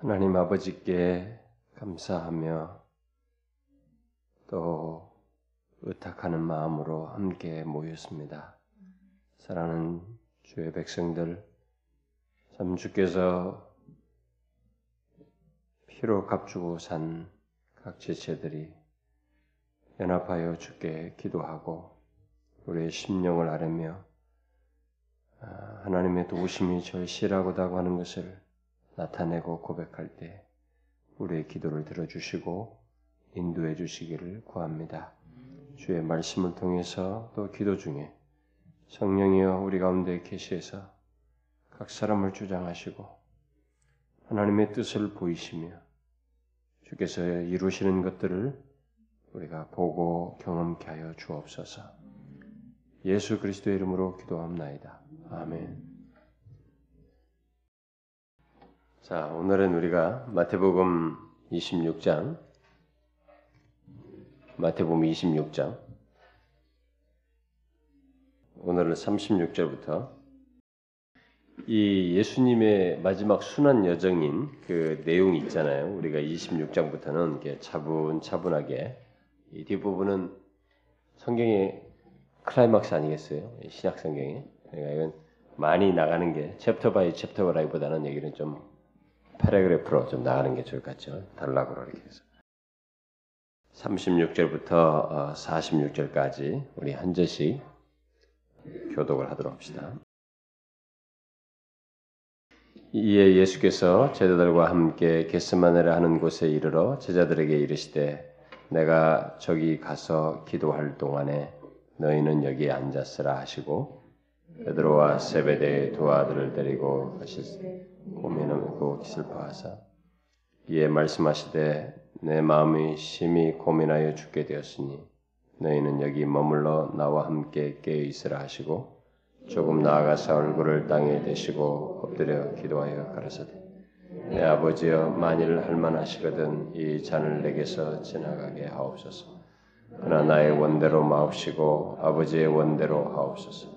하나님 아버지께 감사하며 또 의탁하는 마음으로 함께 모였습니다. 사랑하는 주의 백성들, 참 주께서 피로 값주고 산 각 지체들이 연합하여 주께 기도하고 우리의 심령을 아뢰며 아, 하나님의 도우심이 절실하고다고 하는 것을 나타내고 고백할 때 우리의 기도를 들어주시고 인도해 주시기를 구합니다. 주의 말씀을 통해서 또 기도 중에 성령이여 우리 가운데 계시해서 각 사람을 주장하시고 하나님의 뜻을 보이시며 주께서 이루시는 것들을 우리가 보고 경험케 하여 주옵소서. 예수 그리스도의 이름으로 기도합나이다. 아멘. 자, 오늘은 우리가 마태복음 26장, 마태복음 26장, 오늘은 36절부터 이 예수님의 마지막 순환 여정인 그 내용이 있잖아요. 우리가 26장부터는 이렇게 차분차분하게 이 뒷부분은 성경의 클라이막스 아니겠어요? 신약 성경에. 그러니까 이건 많이 나가는 게 chapter by chapter라기보다는 여기는 좀 paragraph로 좀 나가는 게 좋을 것 같죠. 단락으로 이렇게 해서. 36절부터 46절까지 어, 우리 한 절씩 교독을 하도록 합시다. 이에 예수께서 제자들과 함께 겟세마네라 하는 곳에 이르러 제자들에게 이르시되 내가 저기 가서 기도할 동안에 너희는 여기 앉았으라 하시고 베드로와 세베대의 두 아들을 데리고 가실 고민하고 슬퍼하사 이에 말씀하시되 내 마음이 심히 고민하여 죽게 되었으니 너희는 여기 머물러 나와 함께 깨어 있으라 하시고 조금 나아가서 얼굴을 땅에 대시고 엎드려 기도하여 가라사대. 내 아버지여 만일 할만하시거든 이 잔을 내게서 지나가게 하옵소서. 그러나 나의 원대로 마옵시고 아버지의 원대로 하옵소서.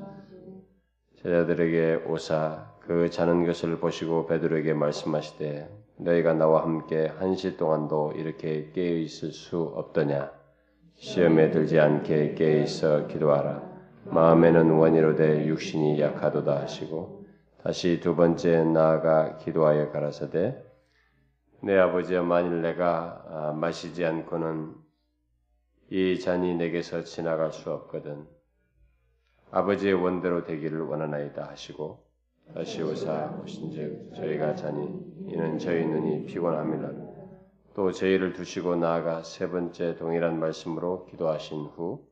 제자들에게 오사 그 자는 것을 보시고 베드로에게 말씀하시되 너희가 나와 함께 한시 동안도 이렇게 깨어 있을 수 없더냐? 시험에 들지 않게 깨어 있어 기도하라. 마음에는 원이로되 육신이 약하도다 하시고 다시 두 번째 나아가 기도하여 가라사대 내 아버지여 만일 내가 아, 마시지 않고는 이 잔이 내게서 지나갈 수 없거든. 아버지의 원대로 되기를 원하나이다 하시고 다시 오사 오신즉 저희가 자니 이는 저희 눈이 피곤함이라 또 저희를 두시고 나아가 세 번째 동일한 말씀으로 기도하신 후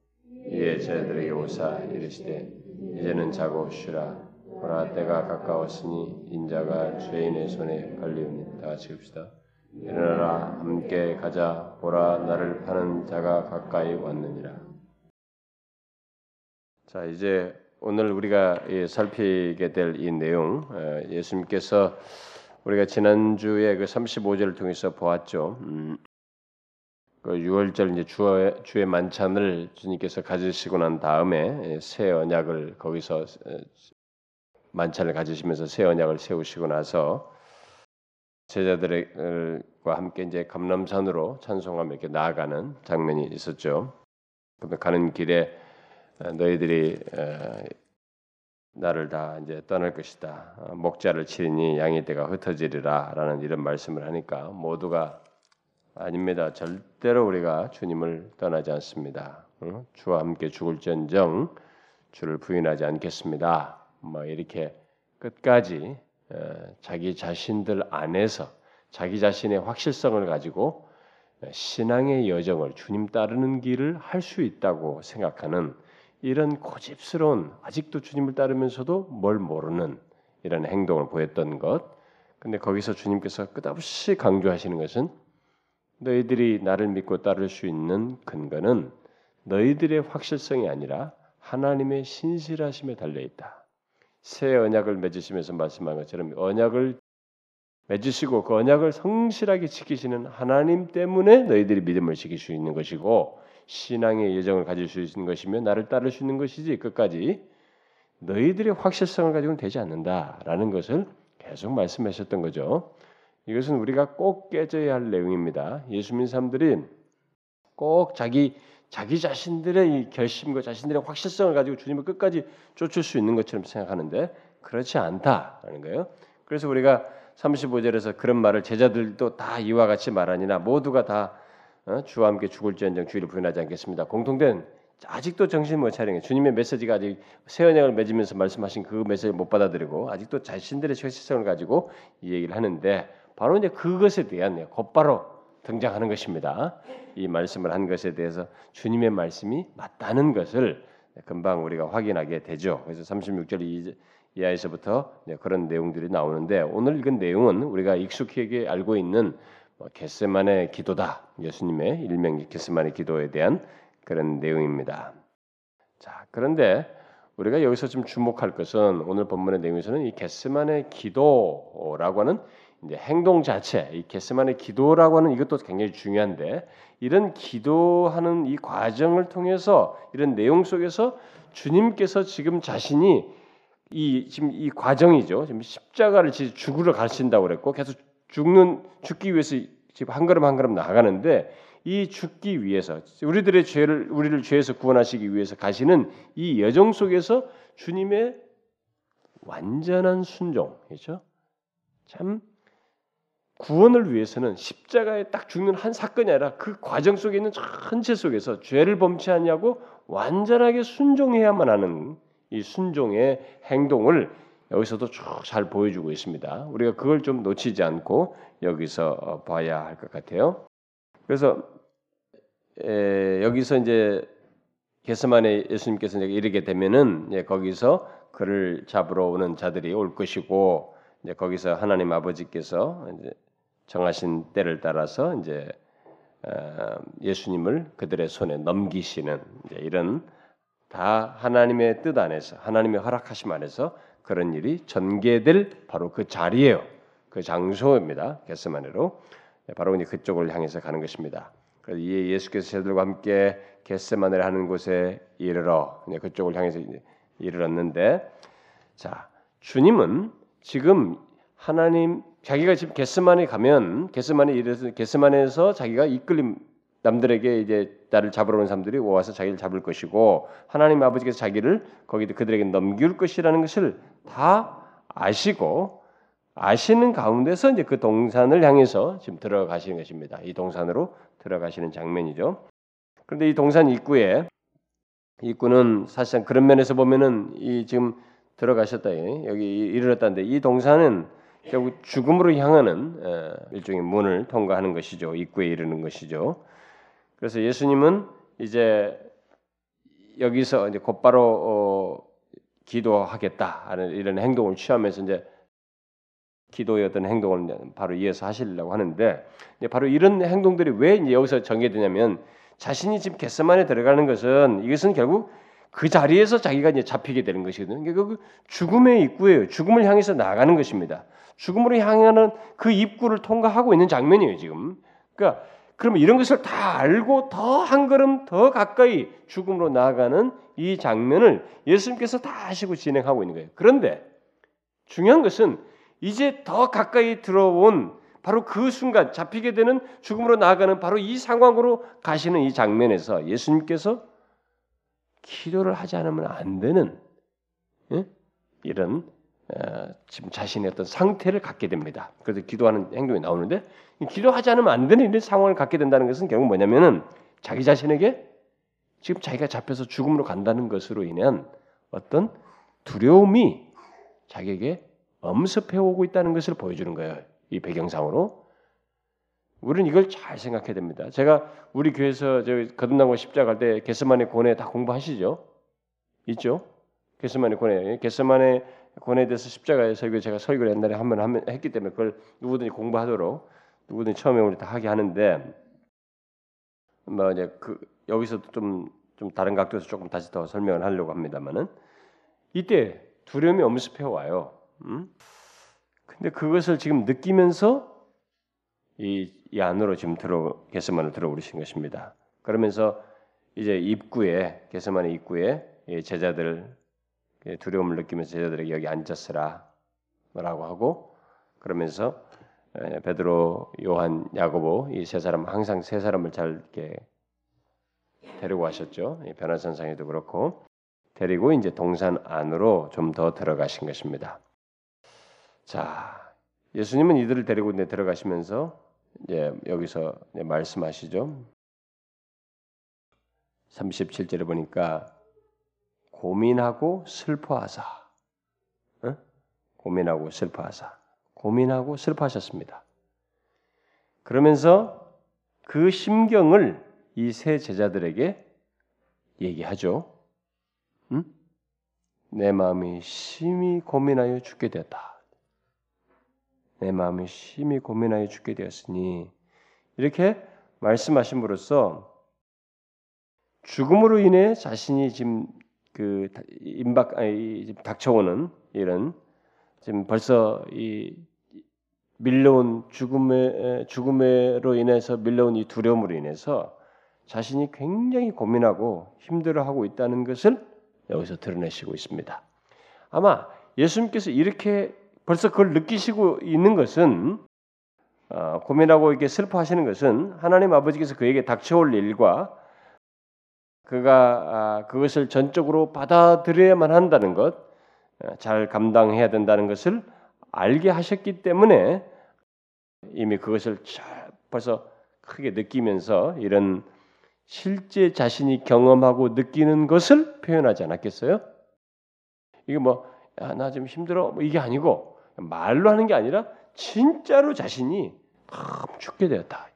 이에 저희들에게 오사 이르시되 이제는 자고 쉬라. 보라 때가 가까웠으니 인자가 죄인의 손에 걸리오니 다. 같이 읍시다. 일어나라 함께 가자. 보라 나를 파는 자가 가까이 왔느니라. 자, 이제 오늘 우리가 살피게 될 이 내용, 어, 예수님께서 우리가 지난주에 그 35절을 통해서 보았죠. 음, 그 6월절 이제 주의, 주의 만찬을 주님께서 가지시고 난 다음에 새 언약을 거기서 만찬을 가지시면서 새 언약을 세우시고 나서 제자들과 함께 이제 감람산으로 찬송하며 이렇게 나아가는 장면이 있었죠. 가는 길에 어, 너희들이 어, 나를 다 이제 떠날 것이다. 어, 목자를 치리니 양의 때가 흩어지리라라는 이런 말씀을 하니까 모두가 아닙니다. 절대로 우리가 주님을 떠나지 않습니다. 주와 함께 죽을전정 주를 부인하지 않겠습니다. 뭐 이렇게 끝까지 자기 자신들 안에서 자기 자신의 확실성을 가지고 신앙의 여정을 주님 따르는 길을 할 수 있다고 생각하는 이런 고집스러운 아직도 주님을 따르면서도 뭘 모르는 이런 행동을 보였던 것. 근데 거기서 주님께서 끝없이 강조하시는 것은 너희들이 나를 믿고 따를 수 있는 근거는 너희들의 확실성이 아니라 하나님의 신실하심에 달려 있다. 새 언약을 맺으시면서 말씀한 것처럼 언약을 맺으시고 그 언약을 성실하게 지키시는 하나님 때문에 너희들이 믿음을 지킬 수 있는 것이고 신앙의 예정을 가질 수 있는 것이며 나를 따를 수 있는 것이지 끝까지 너희들의 확실성을 가지고는 되지 않는다라는 것을 계속 말씀하셨던 거죠. 이것은 우리가 꼭 깨져야 할 내용입니다. 예수 믿는 사람들이 꼭 자기 자기 자신들의 이 결심과 자신들의 확실성을 가지고 주님을 끝까지 쫓을 수 있는 것처럼 생각하는데 그렇지 않다라는 거예요. 그래서 우리가 35절에서 그런 말을 제자들도 다 이와 같이 말하니나 모두가 다 어? 주와 함께 죽을지언정 주의를 부인하지 않겠습니다. 공통된 아직도 정신 못 차리는 주님의 메시지가 아직 새 언약을 맺으면서 말씀하신 그 메시지를 못 받아들이고 아직도 자신들의 최시성을 가지고 이 얘기를 하는데 바로 이제 그것에 대한 곧바로 등장하는 것입니다. 이 말씀을 한 것에 대해서 주님의 말씀이 맞다는 것을 금방 우리가 확인하게 되죠. 그래서 36절 이하에서부터 그런 내용들이 나오는데 오늘 읽은 내용은 우리가 익숙하게 알고 있는 뭐 겟세만의 기도다. 예수님의 일명 겟세만의 기도에 대한 그런 내용입니다. 자, 그런데 우리가 여기서 좀 주목할 것은 오늘 본문의 내용에서는 이 겟세만의 기도라고 하는 이제 행동 자체, 이 겟세만의 기도라고 하는 이것도 굉장히 중요한데 이런 기도하는 이 과정을 통해서 이런 내용 속에서 주님께서 지금 자신이 이 지금 이 과정이죠. 지금 십자가를 죽으러 가신다고 그랬고 계속 죽는 죽기 위해서 지금 한 걸음 한 걸음 나아가는데 이 죽기 위해서 우리들의 죄를 우리를 죄에서 구원하시기 위해서 가시는 이 여정 속에서 주님의 완전한 순종이죠. 참 구원을 위해서는 십자가에 딱 죽는 한 사건이 아니라 그 과정 속에 있는 전체 속에서 죄를 범치 않냐고 완전하게 순종해야만 하는 이 순종의 행동을 여기서도 쭉 잘 보여주고 있습니다. 우리가 그걸 좀 놓치지 않고 여기서 어, 봐야 할 것 같아요. 그래서 에, 여기서 이제 게스만에 예수님께서 이르게 되면은 예, 거기서 그를 잡으러 오는 자들이 올 것이고 이제 거기서 하나님 아버지께서 이제 정하신 때를 따라서 이제 어, 예수님을 그들의 손에 넘기시는 이런 다 하나님의 뜻 안에서 하나님의 허락하심 안에서 그런 일이 전개될 바로 그 자리예요. 그 장소입니다. 겟세마네로 네, 바로 이제 그쪽을 향해서 가는 것입니다. 그래서 이 예수께서 저들과 함께 겟세마네를 하는 곳에 이르러 그쪽을 향해서 이르렀는데 자 주님은 지금 하나님 자기가 지금 겟스만에 가면 겟스만에 이래서 겟스만에서 자기가 이끌림 남들에게 이제 나를 잡으러 온 사람들이 와서 자기를 잡을 것이고 하나님 아버지께서 자기를 거기 그들에게 넘길 것이라는 것을 다 아시고 아시는 가운데서 이제 그 동산을 향해서 지금 들어가시는 것입니다. 이 동산으로 들어가시는 장면이죠. 그런데 이 동산 입구에 입구는 사실상 그런 면에서 보면은 이 지금 들어가셨다 여기 이르렀다는데 이 동산은 결국 죽음으로 향하는 일종의 문을 통과하는 것이죠. 입구에 이르는 것이죠. 그래서 예수님은 이제 여기서 이제 곧바로 어, 기도하겠다 하는 이런 행동을 취하면서 이제 기도의 어떤 행동을 바로 이어서 하시려고 하는데 바로 이런 행동들이 왜 이제 여기서 전개되냐면 자신이 지금 겟세만에 들어가는 것은 이것은 결국 그 자리에서 자기가 이제 잡히게 되는 것이거든요. 그러니까 그 죽음의 입구예요. 죽음을 향해서 나가는 것입니다. 죽음으로 향하는 그 입구를 통과하고 있는 장면이에요, 지금. 그러니까 그러면 이런 것을 다 알고 더 한 걸음 더 가까이 죽음으로 나아가는 이 장면을 예수님께서 다 아시고 진행하고 있는 거예요. 그런데 중요한 것은 이제 더 가까이 들어온 바로 그 순간 잡히게 되는 죽음으로 나아가는 바로 이 상황으로 가시는 이 장면에서 예수님께서 기도를 하지 않으면 안 되는 예? 이런 어, 지금 자신의 어떤 상태를 갖게 됩니다. 그래서 기도하는 행동이 나오는데 기도하지 않으면 안 되는 이런 상황을 갖게 된다는 것은 결국 뭐냐면은 자기 자신에게 지금 자기가 잡혀서 죽음으로 간다는 것으로 인한 어떤 두려움이 자기에게 엄습해 오고 있다는 것을 보여주는 거예요. 이 배경상으로. 우리는 이걸 잘 생각해야 됩니다. 제가 우리 교회에서 저 거듭나고 십자가 할때 게스만의 고뇌 다 공부하시죠? 있죠? 게스만의 고뇌. 게스만의 고뇌에 대해서 십자가의 설교 제가 설교를 옛날에 한 번 했기 때문에 그걸 누구든지 공부하도록 누구든지 처음에 우리 다 하게 하는데 뭐 이제 그 여기서도 좀 좀 다른 각도에서 조금 다시 더 설명을 하려고 합니다만은 이때 두려움이 엄습해 와요. 음? 근데 그것을 지금 느끼면서 이, 이 안으로 지금 들어 게스만을 들어오르신 것입니다. 그러면서 이제 입구에 게스만의 입구에 제자들 두려움을 느끼면서 제자들에게 여기 앉았으라라고 하고 그러면서 베드로, 요한, 야고보 이 세 사람 항상 세 사람을 잘 이렇게 데리고 가셨죠. 변화산상에도 그렇고 데리고 이제 동산 안으로 좀 더 들어가신 것입니다. 자, 예수님은 이들을 데리고 이제 들어가시면서 이제 여기서 말씀하시죠. 37절에 보니까 고민하고 슬퍼하사, 어? 고민하고 슬퍼하사, 고민하고 슬퍼하셨습니다. 그러면서 그 심경을 이 세 제자들에게 얘기하죠. 응? 내 마음이 심히 고민하여 죽게 되었다. 내 마음이 심히 고민하여 죽게 되었으니 이렇게 말씀하심으로써 죽음으로 인해 자신이 지금 그 임박 아니 닥쳐오는 이런 지금 벌써 이 밀려온 죽음의 죽음으로 인해서 밀려온 이 두려움으로 인해서 자신이 굉장히 고민하고 힘들어하고 있다는 것을 여기서 드러내시고 있습니다. 아마 예수님께서 이렇게 벌써 그걸 느끼시고 있는 것은 어, 고민하고 이렇게 슬퍼하시는 것은 하나님 아버지께서 그에게 닥쳐올 일과 그가 아, 그것을 전적으로 받아들여야만 한다는 것, 어, 잘 감당해야 된다는 것을 알게 하셨기 때문에 이미 그것을 벌써 크게 느끼면서 이런 실제 자신이 경험하고 느끼는 것을 표현하지 않았겠어요? 이게 뭐, 야, 나 좀 힘들어. 뭐 이게 아니고, 말로 하는 게 아니라, 진짜로 자신이 죽게 되었다.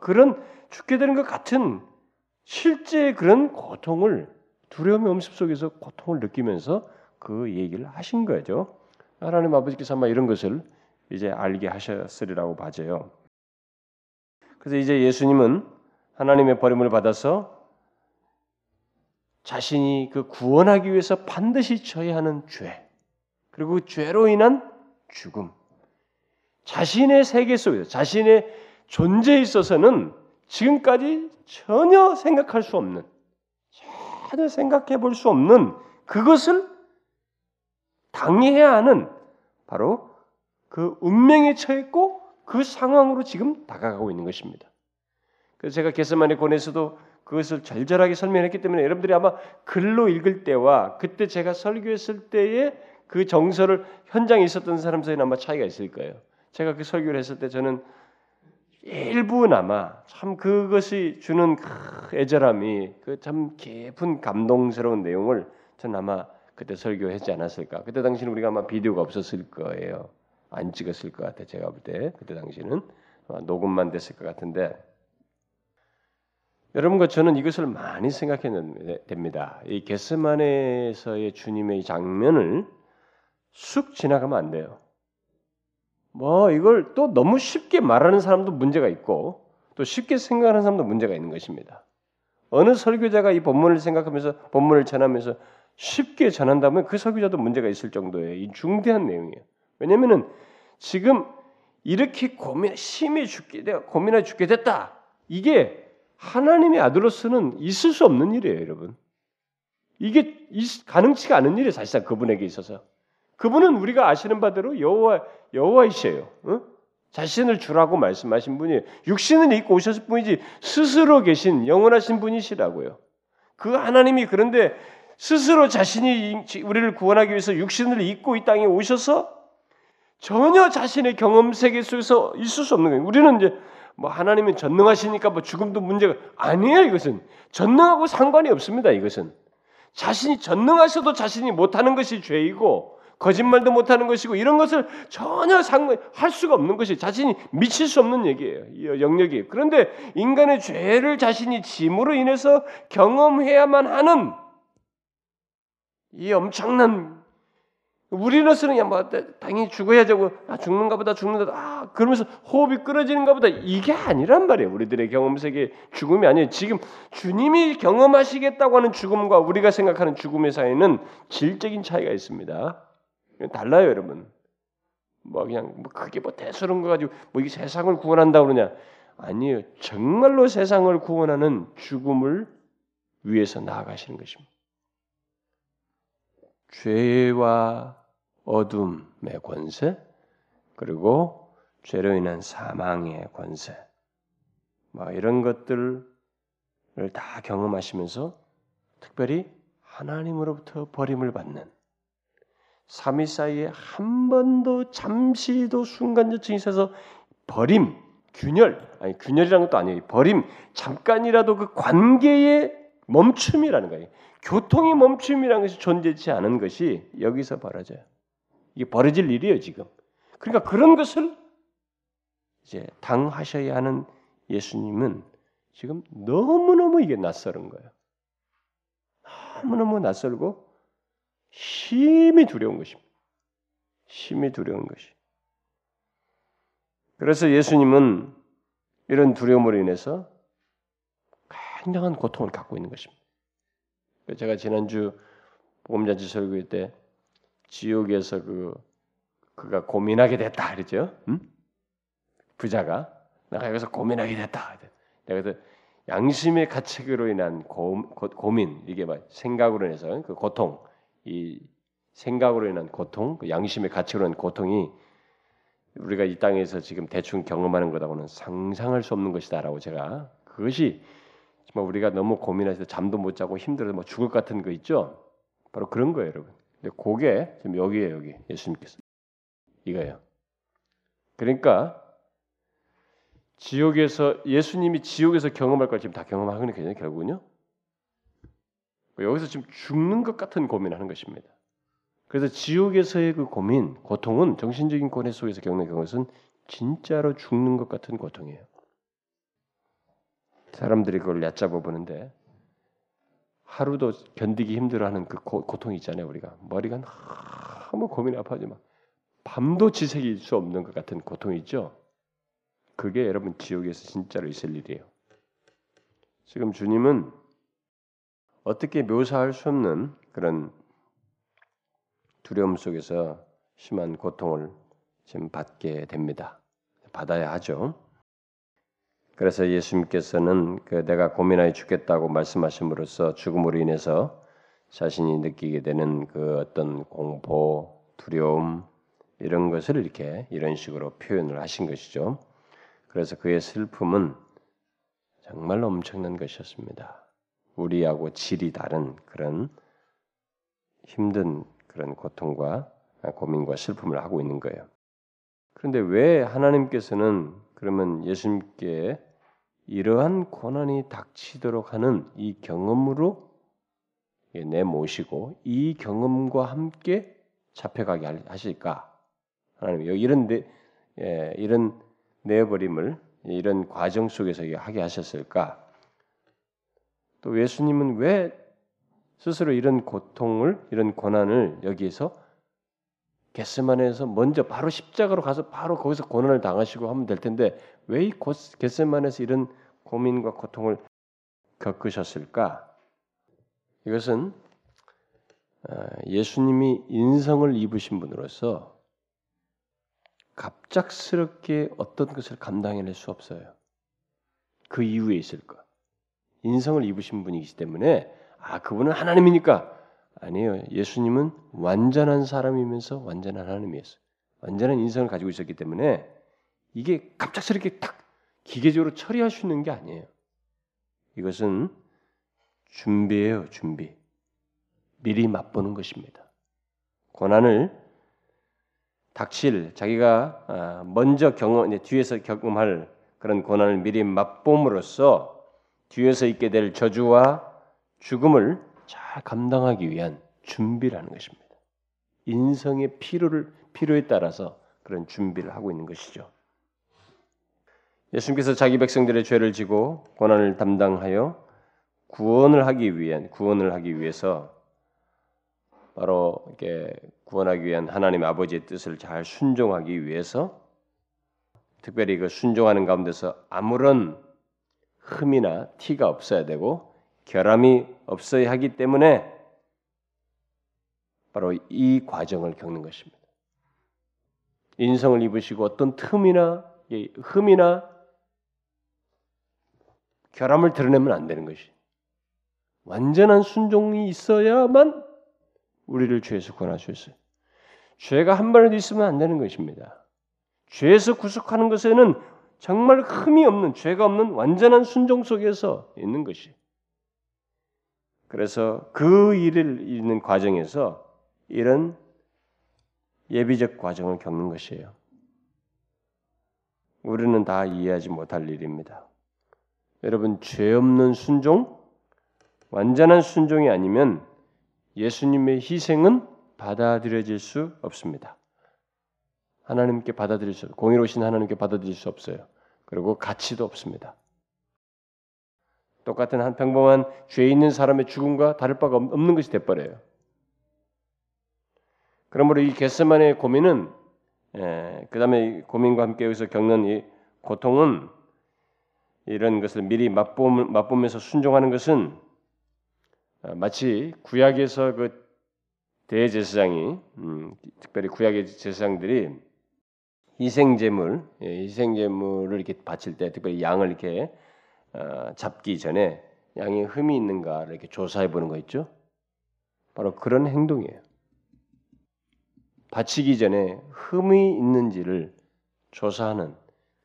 그런 죽게 되는 것 같은 실제 그런 고통을 두려움의 엄습 속에서 고통을 느끼면서 그 얘기를 하신 거죠. 하나님 아버지께서 아마 이런 것을 이제 알게 하셨으리라고 봐져요. 그래서 이제 예수님은 하나님의 버림을 받아서 자신이 그 구원하기 위해서 반드시 져야 하는 죄, 그리고 그 죄로 인한 죽음, 자신의 세계 속에서 자신의 존재에 있어서는 지금까지 전혀 생각할 수 없는, 전혀 생각해 볼 수 없는 그것을 당해야 하는 바로 그 운명에 처했고 그 상황으로 지금 다가가고 있는 것입니다. 그래서 제가 게스만의 권에서도 그것을 절절하게 설명했기 때문에 여러분들이 아마 글로 읽을 때와 그때 제가 설교했을 때의 그 정서를 현장에 있었던 사람 사이는 아마 차이가 있을 거예요. 제가 그 설교를 했을 때 저는 일부나마 참 그것이 주는 그 애절함이 그 참 깊은 감동스러운 내용을 저는 아마 그때 설교했지 않았을까. 그때 당시는 우리가 아마 비디오가 없었을 거예요. 안 찍었을 것 같아. 제가 볼 때 그때 당시는 녹음만 됐을 것 같은데 여러분과 저는 이것을 많이 생각해야 됩니다. 이 게스만에서의 주님의 장면을 쑥 지나가면 안 돼요. 뭐 이걸 또 너무 쉽게 말하는 사람도 문제가 있고 또 쉽게 생각하는 사람도 문제가 있는 것입니다. 어느 설교자가 이 본문을 생각하면서 본문을 전하면서 쉽게 전한다면 그 설교자도 문제가 있을 정도의 이 중대한 내용이에요. 왜냐면은 지금 이렇게 고민 심히 죽게 돼 고민해 죽게 됐다. 이게 하나님의 아들로서는 있을 수 없는 일이에요, 여러분. 이게 가능치가 않은 일이에요, 사실상 그분에게 있어서. 그분은 우리가 아시는 바대로 여호와 여호와이시에요. 어? 자신을 주라고 말씀하신 분이 육신을 입고 오셨을 뿐이지 스스로 계신 영원하신 분이시라고요. 그 하나님이 그런데 스스로 자신이 우리를 구원하기 위해서 육신을 입고 이 땅에 오셔서 전혀 자신의 경험 세계 속에서 있을 수 없는 거예요. 우리는 이제 뭐 하나님은 전능하시니까 뭐 죽음도 문제가 아니에요. 이것은 전능하고 상관이 없습니다. 이것은 자신이 전능하셔도 자신이 못하는 것이 죄이고 거짓말도 못하는 것이고 이런 것을 전혀 상할 수가 없는 것이 자신이 미칠 수 없는 얘기예요. 영역이 그런데 인간의 죄를 자신이 짐으로 인해서 경험해야만 하는 이 엄청난 우리로서는 그냥 뭐 당연히 죽어야 되고 아, 죽는가 보다 죽는다 아 그러면서 호흡이 끊어지는가 보다 이게 아니란 말이에요. 우리들의 경험 세계 죽음이 아니에요. 지금 주님이 경험하시겠다고 하는 죽음과 우리가 생각하는 죽음의 사이는 질적인 차이가 있습니다. 달라요, 여러분. 뭐 그냥 뭐 그게 뭐 대수로운 거 가지고 뭐 이게 세상을 구원한다 그러냐? 아니에요. 정말로 세상을 구원하는 죽음을 위해서 나아가시는 것입니다. 죄와 어둠의 권세 그리고 죄로 인한 사망의 권세, 뭐 이런 것들을 다 경험하시면서 특별히 하나님으로부터 버림을 받는 삼위 사이에 한 번도 잠시도 순간적인 있어서 버림, 균열, 아니 균열이라는 것도 아니에요. 버림, 잠깐이라도 그 관계의 멈춤이라는 거예요. 교통의 멈춤이라는 것이 존재치 않은 것이 여기서 벌어져요. 이게 벌어질 일이에요, 지금. 그러니까 그런 것을 이제 당하셔야 하는 예수님은 지금 너무너무 이게 낯설은 거예요. 너무너무 낯설고 심히 두려운 것입니다. 심히 두려운 것이. 그래서 예수님은 이런 두려움으로 인해서 굉장한 고통을 갖고 있는 것입니다. 제가 지난주 복음잔치 설교할 때 지옥에서 그 그가 고민하게 됐다 그러죠. 응? 부자가 내가 여기서 고민하게 됐다. 내가 그래서 양심의 가책으로 인한 고, 고 민 이게 막 생각으로 인해서 그 고통 이 생각으로 인한 고통, 그 양심의 가책으로 인한 고통이 우리가 이 땅에서 지금 대충 경험하는 것하고는 상상할 수 없는 것이다라고 제가 그것이 정말 우리가 너무 고민해서 잠도 못 자고 힘들어서 뭐 죽을 것 같은 거 있죠. 바로 그런 거예요, 여러분. 근데 그게 지금 여기에 여기 예수님께서 이거예요. 그러니까 지옥에서 예수님이 지옥에서 경험할 걸 지금 다 경험하는 거죠, 결국은요. 여기서 지금 죽는 것 같은 고민하는 것입니다. 그래서 지옥에서의 그 고민, 고통은 정신적인 고뇌 속에서 겪는 것은 진짜로 죽는 것 같은 고통이에요. 사람들이 그걸 얕잡아 보는데 하루도 견디기 힘들어하는 그 고, 통이 있잖아요. 우리가 머리가 너무 고민이 아파지 막 밤도 지새길 수 없는 것 같은 고통이 있죠. 그게 여러분 지옥에서 진짜로 있을 일이에요. 지금 주님은 어떻게 묘사할 수 없는 그런 두려움 속에서 심한 고통을 지금 받게 됩니다. 받아야 하죠. 그래서 예수님께서는 그 내가 고민하여 죽겠다고 말씀하심으로써 죽음으로 인해서 자신이 느끼게 되는 그 어떤 공포, 두려움 이런 것을 이렇게 이런 식으로 표현을 하신 것이죠. 그래서 그의 슬픔은 정말 엄청난 것이었습니다. 우리하고 질이 다른 그런 힘든 그런 고통과 고민과 슬픔을 하고 있는 거예요. 그런데 왜 하나님께서는 그러면 예수님께 이러한 고난이 닥치도록 하는 이 경험으로 내 모시고 이 경험과 함께 잡혀가게 하실까? 하나님 이런 내, 예, 이런 내버림을 이런 과정 속에서 하게 하셨을까? 또 예수님은 왜 스스로 이런 고통을 이런 고난을 여기에서 겟세만에서 먼저 바로 십자가로 가서 바로 거기서 고난을 당하시고 하면 될 텐데 왜 이 겟세만에서 이런 고민과 고통을 겪으셨을까? 이것은 어, 예수님이 인성을 입으신 분으로서 갑작스럽게 어떤 것을 감당해낼 수 없어요. 그 이유에 있을 것. 인성을 입으신 분이기 때문에 아 그분은 하나님이니까 아니에요. 예수님은 완전한 사람이면서 완전한 하나님이었어요. 완전한 인성을 가지고 있었기 때문에 이게 갑작스럽게 딱 기계적으로 처리할 수 있는 게 아니에요. 이것은 준비예요, 준비. 미리 맛보는 것입니다. 고난을 닥칠 자기가 아, 먼저 경험 뒤에서 경험할 그런 고난을 미리 맛봄으로써 뒤에서 있게 될 저주와 죽음을 잘 감당하기 위한 준비라는 것입니다. 인성의 필요를 필요에 따라서 그런 준비를 하고 있는 것이죠. 예수님께서 자기 백성들의 죄를 지고 고난을 담당하여 구원을 하기 위한 구원을 하기 위해서 바로 이렇게 구원하기 위한 하나님 아버지의 뜻을 잘 순종하기 위해서 특별히 그 순종하는 가운데서 아무런 흠이나 티가 없어야 되고 결함이 없어야 하기 때문에 바로 이 과정을 겪는 것입니다. 인성을 입으시고 어떤 틈이나 흠이나 결함을 드러내면 안 되는 것이 완전한 순종이 있어야만 우리를 죄에서 구원할 수 있어요. 죄가 한 번에도 있으면 안 되는 것입니다. 죄에서 구속하는 것에는 정말 흠이 없는 죄가 없는 완전한 순종 속에서 있는 것이. 그래서 그 일을 있는 과정에서 이런 예비적 과정을 겪는 것이에요. 우리는 다 이해하지 못할 일입니다. 여러분 죄 없는 순종, 완전한 순종이 아니면 예수님의 희생은 받아들여질 수 없습니다. 하나님께 받아들일 수, 공의로우신 하나님께 받아들일 수 없어요. 그리고 가치도 없습니다. 똑같은 한 평범한 죄 있는 사람의 죽음과 다를 바가 없는 것이 돼버려요. 그러므로 이 겟세만의 고민은 예, 그 다음에 고민과 함께 여기서 겪는 이 고통은 이런 것을 미리 맛보면서 순종하는 것은 아, 마치 구약에서 그 대제사장이 음, 특별히 구약의 제사장들이 희생제물, 예, 희생제물을 이렇게 바칠 때 특별히 양을 이렇게 어, 잡기 전에 양이 흠이 있는가를 이렇게 조사해 보는 거 있죠. 바로 그런 행동이에요. 바치기 전에 흠이 있는지를 조사하는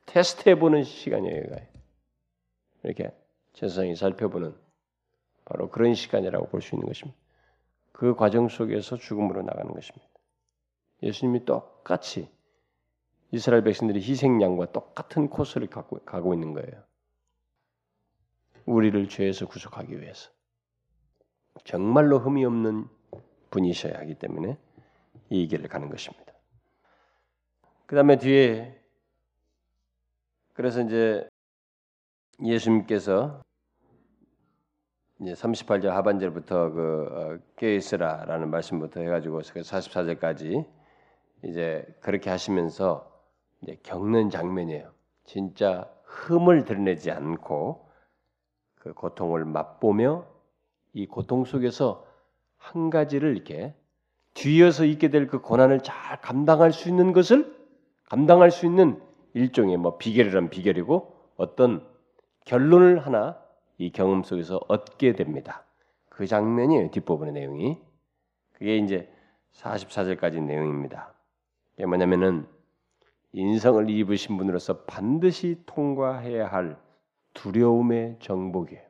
테스트해 보는 시간이에요. 이렇게 제사장이 살펴보는 바로 그런 시간이라고 볼 수 있는 것입니다. 그 과정 속에서 죽음으로 나가는 것입니다. 예수님이 똑같이 이스라엘 백성들이 희생양과 똑같은 코스를 가고, 가고 있는 거예요. 우리를 죄에서 구속하기 위해서. 정말로 흠이 없는 분이셔야 하기 때문에 이 길을 가는 것입니다. 그 다음에 뒤에 그래서 이제 예수님께서 이제 38절 하반절부터 그 어, 깨있으라라는 말씀부터 해가지고 44절까지 이제 그렇게 하시면서 겪는 장면이에요. 진짜 흠을 드러내지 않고 그 고통을 맛보며 이 고통 속에서 한 가지를 이렇게 뒤어서 있게 될 그 고난을 잘 감당할 수 있는 것을 감당할 수 있는 일종의 뭐 비결이란 비결이고 어떤 결론을 하나 이 경험 속에서 얻게 됩니다. 그 장면이에요. 뒷부분의 내용이. 그게 이제 44절까지 내용입니다. 이게 뭐냐면은 인성을 입으신 분으로서 반드시 통과해야 할 두려움의 정복이에요.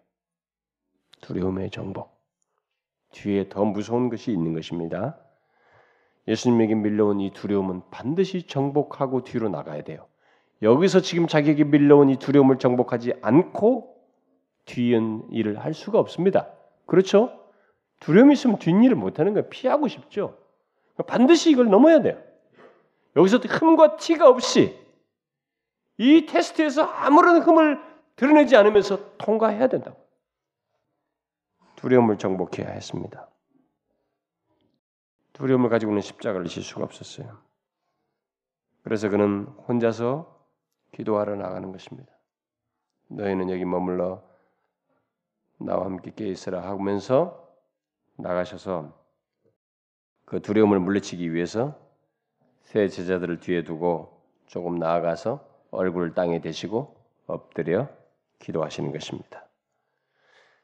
두려움의 정복. 뒤에 더 무서운 것이 있는 것입니다. 예수님에게 밀려온 이 두려움은 반드시 정복하고 뒤로 나가야 돼요. 여기서 지금 자기에게 밀려온 이 두려움을 정복하지 않고 뒤은 일을 할 수가 없습니다. 그렇죠? 두려움이 있으면 뒷일을 못하는 거예요. 피하고 싶죠. 반드시 이걸 넘어야 돼요. 여기서 흠과 티가 없이 이 테스트에서 아무런 흠을 드러내지 않으면서 통과해야 된다고. 두려움을 정복해야 했습니다. 두려움을 가지고는 십자가를 질 수가 없었어요. 그래서 그는 혼자서 기도하러 나가는 것입니다. 너희는 여기 머물러 나와 함께 깨 있으라 하면서 나가셔서 그 두려움을 물리치기 위해서 세 제자들을 뒤에 두고 조금 나아가서 얼굴을 땅에 대시고 엎드려 기도하시는 것입니다.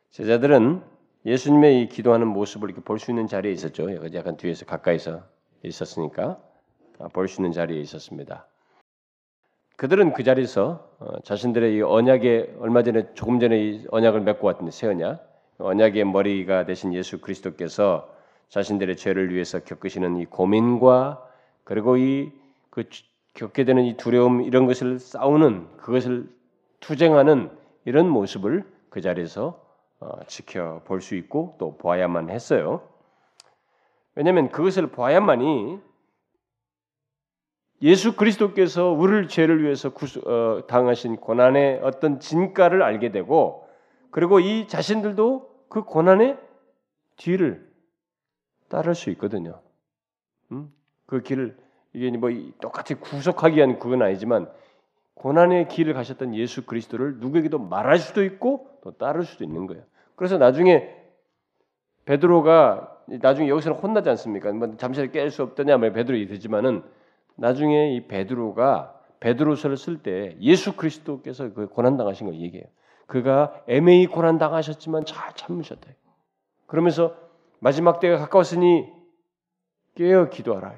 제자들은 예수님의 이 기도하는 모습을 이렇게 볼 수 있는 자리에 있었죠. 약간 뒤에서 가까이서 있었으니까 아, 볼수 있는 자리에 있었습니다. 그들은 그 자리에서 어, 자신들의 이 언약에 얼마 전에 조금 전에 이 언약을 맺고 왔는데 새 언약, 언약의 머리가 되신 예수 그리스도께서 자신들의 죄를 위해서 겪으시는 이 고민과 그리고 이 그 겪게 되는 이 두려움 이런 것을 싸우는 그것을 투쟁하는 이런 모습을 그 자리에서 어, 지켜볼 수 있고 또 보아야만 했어요. 왜냐하면 그것을 보아야만이 예수 그리스도께서 우리를 죄를 위해서 구수, 어, 당하신 고난의 어떤 진가를 알게 되고 그리고 이 자신들도 그 고난의 뒤를 따를 수 있거든요. 음? 그 길을 이게 뭐 똑같이 구속하기 위한 그건 아니지만 고난의 길을 가셨던 예수 그리스도를 누구에게도 말할 수도 있고 또 따를 수도 있는 거예요. 그래서 나중에 베드로가 나중에 여기서는 혼나지 않습니까? 뭐 잠시 깰수 없더냐 말 베드로 되지만은 나중에 이 베드로가 베드로서를 쓸 때 예수 그리스도께서 그 고난 당하신 걸 얘기해요. 그가 애매히 고난 당하셨지만 잘 참으셨다. 그러면서 마지막 때가 가까웠으니 깨어 기도하라.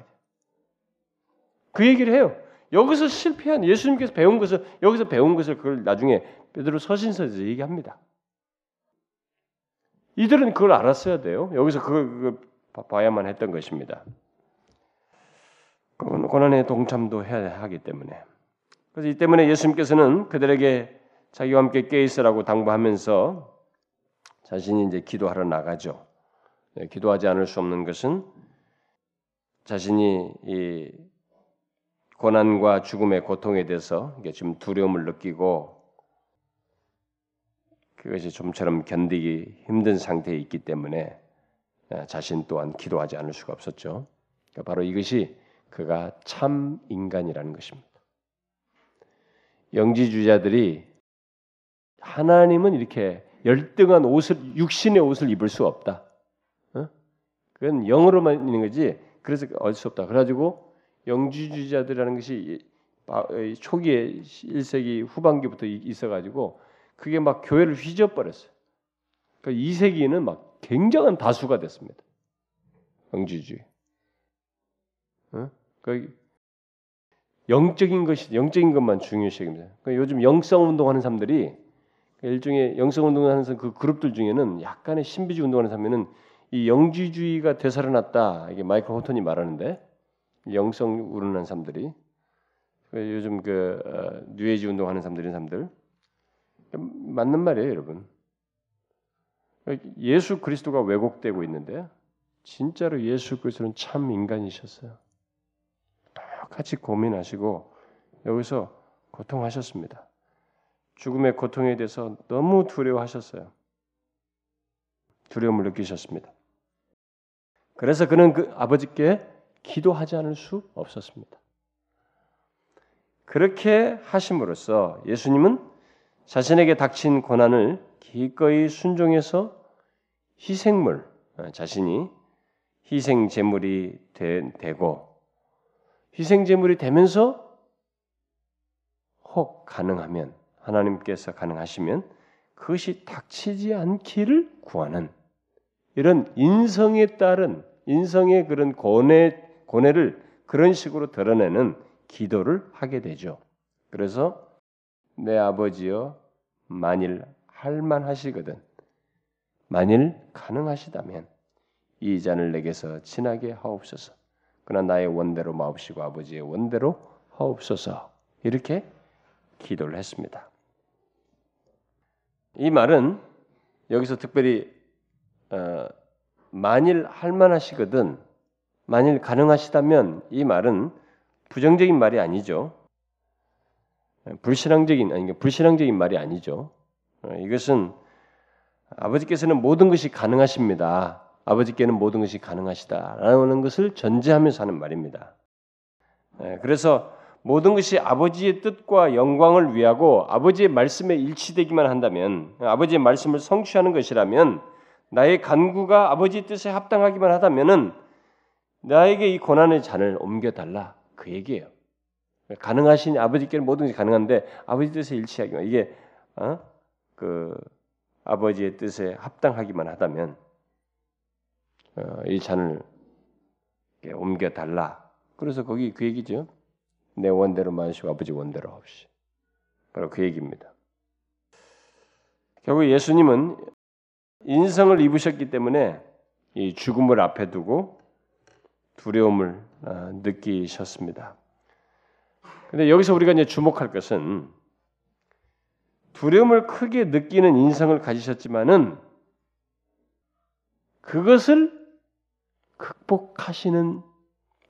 그 얘기를 해요. 여기서 실패한 예수님께서 배운 것을 여기서 배운 것을 그걸 나중에 베드로 서신서에서 얘기합니다. 이들은 그걸 알았어야 돼요. 여기서 그걸, 그걸 봐야만 했던 것입니다. 고난에 동참도 해야 하기 때문에. 그래서 이 때문에 예수님께서는 그들에게 자기와 함께 깨 있으라고 당부하면서 자신이 이제 기도하러 나가죠. 네, 기도하지 않을 수 없는 것은 자신이 이 고난과 죽음의 고통에 대해서 지금 두려움을 느끼고 그것이 좀처럼 견디기 힘든 상태에 있기 때문에 아, 자신 또한 기도하지 않을 수가 없었죠. 그러니까 바로 이것이 그가 참 인간이라는 것입니다. 영지주자들이 하나님은 이렇게 열등한 옷을 육신의 옷을 입을 수 없다. 어? 그건 영으로만 있는 거지. 그래서 어쩔 수 없다. 그래가지고 영지주자들이라는 것이 초기에 1세기 후반기부터 있어가지고 그게 막 교회를 휘저버렸어요. 그러니까 2세기는 막 굉장한 다수가 됐습니다. 영지주의. 어? 그 영적인 것이 영적인 것만 중요시 여깁니다. 그러니까 요즘 영성 운동하는 사람들이 일종의 영성 운동하는 그 그룹들 중에는 약간의 신비주의 운동하는 사람은 이 영지주의가 되살아났다 이게 마이클 호턴이 말하는데 영성 우르는 사람들이 그 요즘 그 어, 뉴에이지 운동하는 사람들인 사람들 맞는 말이에요, 여러분. 예수 그리스도가 왜곡되고 있는데 진짜로 예수 그리스도는 참 인간이셨어요. 같이 고민하시고 여기서 고통하셨습니다. 죽음의 고통에 대해서 너무 두려워하셨어요. 두려움을 느끼셨습니다. 그래서 그는 그 아버지께 기도하지 않을 수 없었습니다. 그렇게 하심으로써 예수님은 자신에게 닥친 고난을 기꺼이 순종해서 희생물, 자신이 희생 제물이 되고 희생 제물이 되면서 혹 가능하면 하나님께서 가능하시면 그것이 닥치지 않기를 구하는 이런 인성에 따른 인성의 그런 고뇌 고뇌를 그런 식으로 드러내는 기도를 하게 되죠. 그래서 내 아버지여 만일 할만하시거든 만일 가능하시다면 이 잔을 내게서 친하게 하옵소서. 그러나 나의 원대로 마옵시고 아버지의 원대로 하옵소서. 이렇게 기도를 했습니다. 이 말은 여기서 특별히 어, 만일 할만하시거든 만일 가능하시다면 이 말은 부정적인 말이 아니죠. 불신앙적인 아니 불신앙적인 말이 아니죠. 어, 이것은 아버지께서는 모든 것이 가능하십니다. 아버지께는 모든 것이 가능하시다라는 것을 전제하면서 하는 말입니다. 예, 그래서 모든 것이 아버지의 뜻과 영광을 위하고 아버지의 말씀에 일치되기만 한다면 아버지의 말씀을 성취하는 것이라면 나의 간구가 아버지의 뜻에 합당하기만 하다면은 나에게 이 고난의 잔을 옮겨 달라 그 얘기예요. 가능하신 아버지께는 모든 것이 가능한데 아버지 뜻에 일치하기만 이게 어? 그 아버지의 뜻에 합당하기만 하다면 어, 이 잔을 옮겨 달라. 그래서 거기 그 얘기죠. 내 원대로 마시고 아버지 원대로 없이. 바로 그 얘기입니다. 결국 예수님은 인성을 입으셨기 때문에 이 죽음을 앞에 두고 두려움을 어, 느끼셨습니다. 근데 여기서 우리가 이제 주목할 것은 두려움을 크게 느끼는 인성을 가지셨지만은 그것을 극복하시는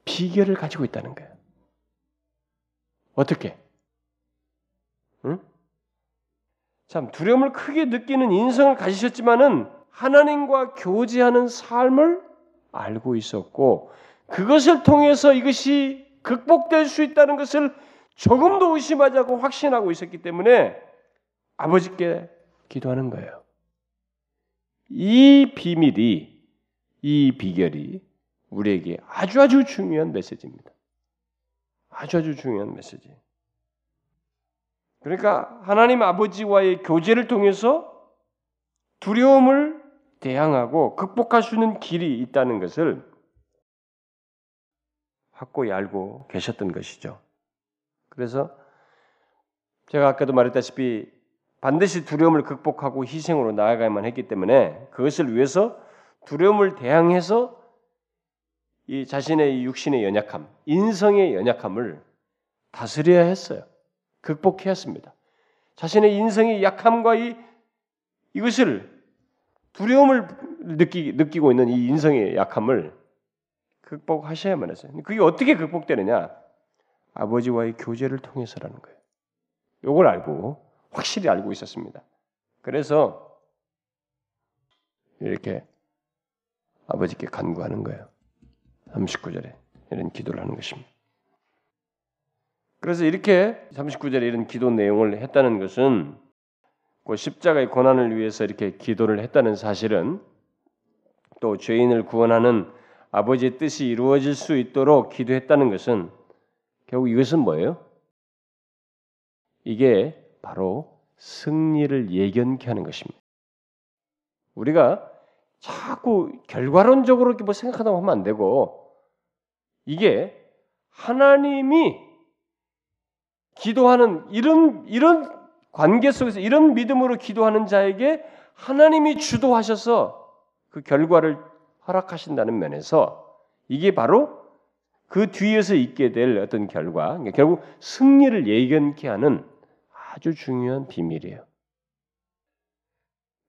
비결을 가지고 있다는 거예요. 어떻게? 응? 참 두려움을 크게 느끼는 인성을 가지셨지만은 하나님과 교제하는 삶을 알고 있었고 그것을 통해서 이것이 극복될 수 있다는 것을 조금도 의심하지 않고 확신하고 있었기 때문에 아버지께 기도하는 거예요. 이 비밀이, 이 비결이 우리에게 아주 아주 중요한 메시지입니다. 아주 아주 중요한 메시지. 그러니까 하나님 아버지와의 교제를 통해서 두려움을 대항하고 극복할 수 있는 길이 있다는 것을 확고히 알고 계셨던 것이죠. 그래서 제가 아까도 말했다시피 반드시 두려움을 극복하고 희생으로 나아가야만 했기 때문에 그것을 위해서 두려움을 대항해서 이 자신의 육신의 연약함, 인성의 연약함을 다스려야 했어요. 극복해야 했습니다. 자신의 인성의 약함과 이 이것을 두려움을 느끼, 느끼고 있는 이 인성의 약함을 극복하셔야만 했어요. 그게 어떻게 극복되느냐? 아버지와의 교제를 통해서라는 거예요. 요걸 알고 확실히 알고 있었습니다. 그래서 이렇게 아버지께 간구하는 거예요. 39절에 이런 기도를 하는 것입니다. 그래서 이렇게 39절에 이런 기도 내용을 했다는 것은 그 십자가의 고난을 위해서 이렇게 기도를 했다는 사실은 또 죄인을 구원하는 아버지의 뜻이 이루어질 수 있도록 기도했다는 것은 결국 이것은 뭐예요? 이게 바로 승리를 예견케 하는 것입니다. 우리가 자꾸 결과론적으로 이렇게 뭐 생각하다고 하면 안 되고 이게 하나님이 기도하는 이런 이런 관계 속에서 이런 믿음으로 기도하는 자에게 하나님이 주도하셔서 그 결과를 허락하신다는 면에서 이게 바로 그 뒤에서 있게 될 어떤 결과, 그러니까 결국 승리를 예견케 하는 아주 중요한 비밀이에요.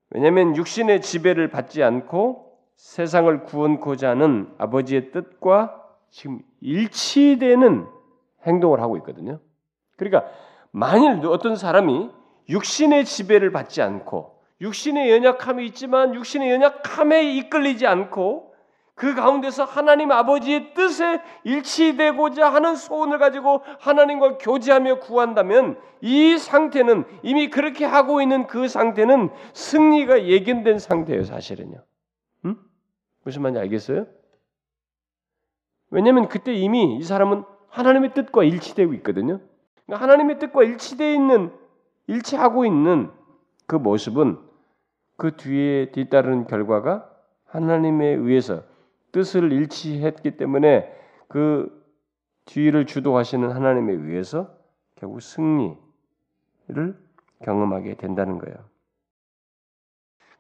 왜냐하면 육신의 지배를 받지 않고 세상을 구원코자 하는 아버지의 뜻과 지금 일치되는 행동을 하고 있거든요. 그러니까 만일 어떤 사람이 육신의 지배를 받지 않고 육신의 연약함이 있지만 육신의 연약함에 이끌리지 않고 그 가운데서 하나님 아버지의 뜻에 일치되고자 하는 소원을 가지고 하나님과 교제하며 구한다면 이 상태는 이미 그렇게 하고 있는 그 상태는 승리가 예견된 상태예요, 사실은요. 음? 무슨 말인지 알겠어요? 왜냐하면 그때 이미 이 사람은 하나님의 뜻과 일치되고 있거든요. 그러니까 하나님의 뜻과 일치되어 있는 일치하고 있는 그 모습은 그 뒤에 뒤따르는 결과가 하나님에 의해서 뜻을 일치했기 때문에 그 뒤를 주도하시는 하나님에 의해서 결국 승리를 경험하게 된다는 거예요.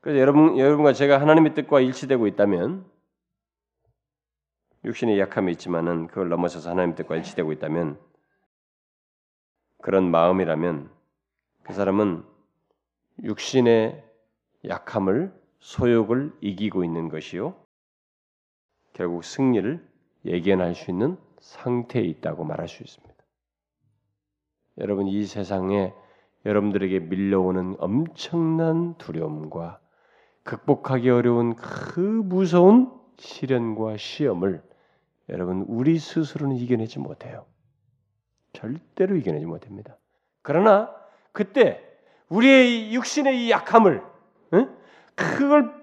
그래서 여러분, 여러분과 제가 하나님의 뜻과 일치되고 있다면 육신의 약함이 있지만은 그걸 넘어서서 하나님의 뜻과 일치되고 있다면 그런 마음이라면 그 사람은 육신의 약함을 소욕을 이기고 있는 것이요. 결국 승리를 예견할 수 있는 상태에 있다고 말할 수 있습니다. 여러분 이 세상에 여러분들에게 밀려오는 엄청난 두려움과 극복하기 어려운 그 무서운 시련과 시험을 여러분 우리 스스로는 이겨내지 못해요. 절대로 이겨내지 못합니다. 그러나 그때 우리의 육신의 이 약함을 응? 그걸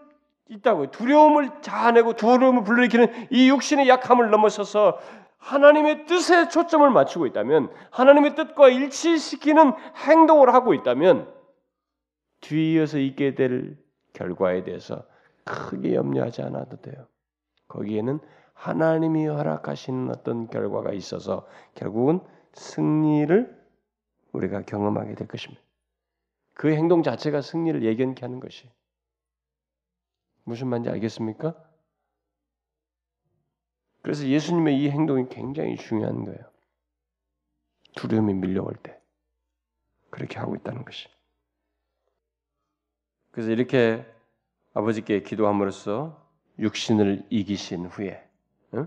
있다고 두려움을 자아내고 두려움을 불러일으키는 이 육신의 약함을 넘어서서 하나님의 뜻에 초점을 맞추고 있다면 하나님의 뜻과 일치시키는 행동을 하고 있다면 뒤이어서 있게 될 결과에 대해서 크게 염려하지 않아도 돼요. 거기에는 하나님이 허락하시는 어떤 결과가 있어서 결국은 승리를 우리가 경험하게 될 것입니다. 그 행동 자체가 승리를 예견케 하는 것이 무슨 말인지 알겠습니까? 그래서 예수님의 이 행동이 굉장히 중요한 거예요. 두려움이 밀려올 때 그렇게 하고 있다는 것이. 그래서 이렇게 아버지께 기도함으로써 육신을 이기신 후에 응?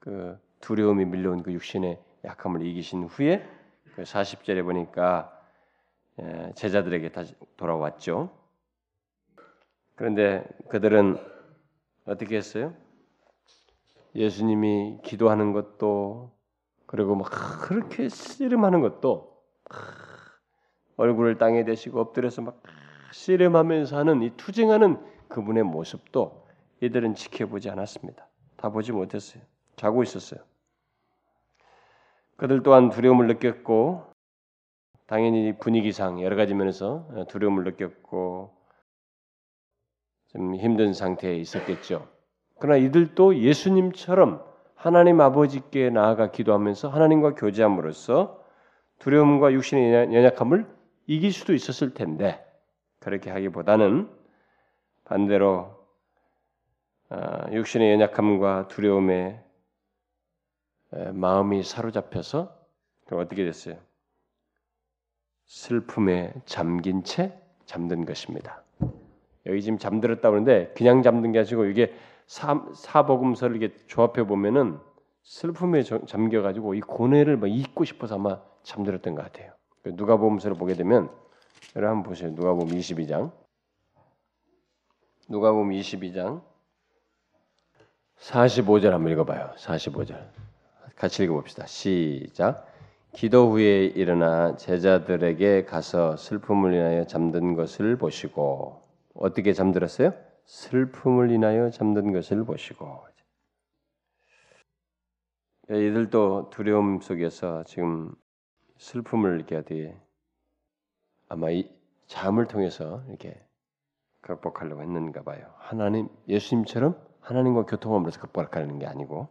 그 두려움이 밀려온 그 육신의 약함을 이기신 후에 그 40절에 보니까 예, 제자들에게 다시 돌아왔죠. 그런데 그들은 어떻게 했어요? 예수님이 기도하는 것도 그리고 막 그렇게 씨름하는 것도 얼굴을 땅에 대시고 엎드려서 막 씨름하면서 하는 이 투쟁하는 그분의 모습도 이들은 지켜보지 않았습니다. 다 보지 못했어요. 자고 있었어요. 그들 또한 두려움을 느꼈고 당연히 분위기상 여러 가지 면에서 두려움을 느꼈고 좀 힘든 상태에 있었겠죠. 그러나 이들도 예수님처럼 하나님 아버지께 나아가 기도하면서 하나님과 교제함으로써 두려움과 육신의 연약함을 이길 수도 있었을 텐데 그렇게 하기보다는 반대로 아, 육신의 연약함과 두려움에 마음이 사로잡혀서 어떻게 됐어요? 슬픔에 잠긴 채 잠든 것입니다. 여기 지금 잠들었다 그러는데 그냥 잠든 게 아니고 이게 사, 사복음서를 이렇게 조합해 보면은 슬픔에 잠겨 가지고 이 고뇌를 막 잊고 싶어서 아마 잠들었던 것 같아요. 누가복음서를 보게 되면 여러분 한번 보세요. 누가복음 22장. 누가복음 22장 45절 한번 읽어 봐요. 45절 같이 읽어 봅시다. 시작. 기도 후에 일어나 제자들에게 가서 슬픔을 인하여 잠든 것을 보시고 어떻게 잠들었어요? 슬픔을 인하여 잠든 것을 보시고 이들도 두려움 속에서 지금 슬픔을 이렇게 어떻게 아마 이 잠을 통해서 이렇게 극복하려고 했는가 봐요. 하나님 예수님처럼 하나님과 교통함으로써 극복하려는 게 아니고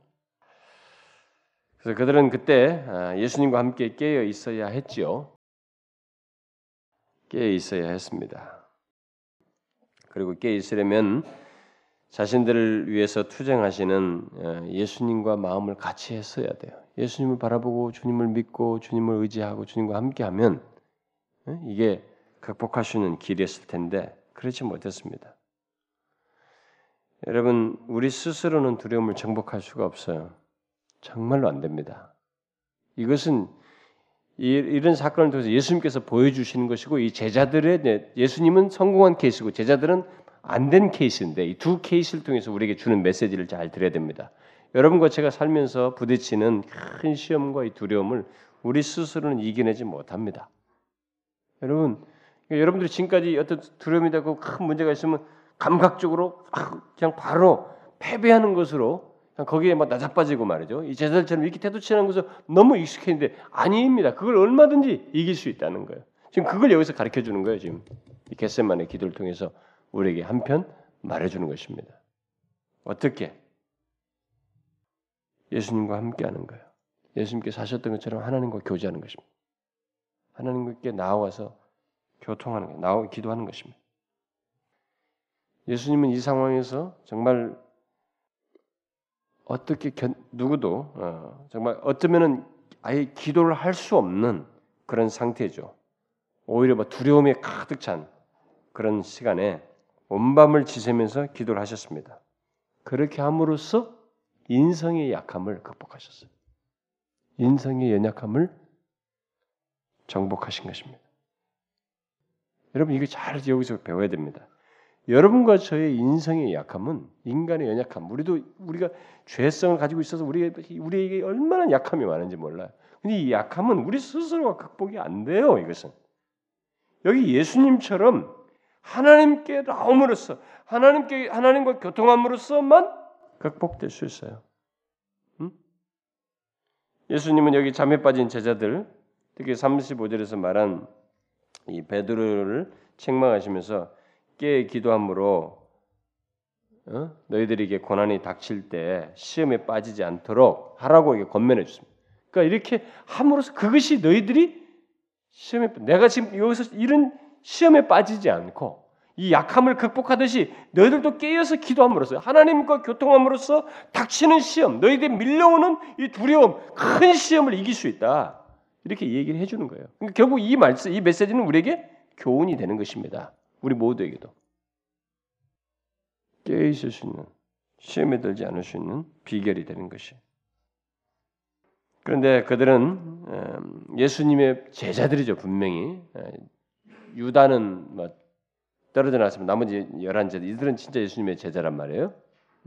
그래서 그들은 그때 아, 예수님과 함께 깨어 있어야 했지요. 깨어 있어야 했습니다. 그리고 깨어 있으려면 자신들을 위해서 투쟁하시는 어, 예수님과 마음을 같이 했어야 돼요. 예수님을 바라보고 주님을 믿고 주님을 의지하고 주님과 함께하면 어, 이게 극복할 수 있는 길이었을 텐데 그렇지 못했습니다. 여러분 우리 스스로는 두려움을 정복할 수가 없어요. 정말로 안 됩니다. 이것은 이 런 사건을 통해서 예수님께서 보여주시는 것이고 이 제자들의 예수님은 성공한 케이스고 제자들은 안 된 케이스인데 이 두 케이스를 통해서 우리에게 주는 메시지를 잘 들어야 됩니다. 여러분과 제가 살면서 부딪히는 큰 시험과 이 두려움을 우리 스스로는 이겨내지 못합니다. 여러분, 그러니까 여러분들이 지금까지 어떤 두려움이 되고 큰 문제가 있으면 감각적으로 그냥 바로 패배하는 것으로 거기에 막 나자빠지고 말이죠. 이 제자들처럼 이렇게 태도 취하는 것은 너무 익숙했는데 아닙니다. 그걸 얼마든지 이길 수 있다는 거예요. 지금 그걸 여기서 가르쳐 주는 거예요. 지금 이 겟셋만의 기도를 통해서 우리에게 한편 말해주는 것입니다. 어떻게? 예수님과 함께하는 거예요. 예수님께서 하셨던 것처럼 하나님과 교제하는 것입니다. 하나님께 나와서 교통하는 거예요. 나와 기도하는 것입니다. 예수님은 이 상황에서 정말 어떻게 견, 누구도 어, 정말 어쩌면은 아예 기도를 할 수 없는 그런 상태죠. 오히려 뭐 두려움에 가득 찬 그런 시간에 온 밤을 지새면서 기도를 하셨습니다. 그렇게 함으로써 인성의 약함을 극복하셨어요. 인성의 연약함을 정복하신 것입니다. 여러분 이거 잘 여기서 배워야 됩니다. 여러분과 저의 인성의 약함은 인간의 연약함. 우리도 우리가 죄성을 가지고 있어서 우리가 우리에게 얼마나 약함이 많은지 몰라요. 근데 이 약함은 우리 스스로가 극복이 안 돼요. 이것은 여기 예수님처럼 하나님께 나옴으로써 하나님께 하나님과 교통함으로써만 극복될 수 있어요. 음? 예수님은 여기 잠에 빠진 제자들 특히 35절에서 말한 이 베드로를 책망하시면서 깨 기도함으로 어? 너희들에게 고난이 닥칠 때 시험에 빠지지 않도록 하라고 이게 권면해 줬습니다. 그러니까 이렇게 함으로써 그것이 너희들이 시험에 내가 지금 여기서 이런 시험에 빠지지 않고 이 약함을 극복하듯이 너희들도 깨어서 기도함으로써 하나님과 교통함으로써 닥치는 시험, 너희들 밀려오는 이 두려움, 큰 시험을 이길 수 있다. 이렇게 얘기를 해주는 거예요. 그러니까 결국 이 말씀, 이 메시지는 우리에게 교훈이 되는 것입니다. 우리 모두에게도 깨어 있을 수 있는 시험에 들지 않을 수 있는 비결이 되는 것이. 그런데 그들은 음, 예수님의 제자들이죠 분명히 유다는 뭐 떨어져 나왔으면 나머지 열한 제자 이들은 진짜 예수님의 제자란 말이에요.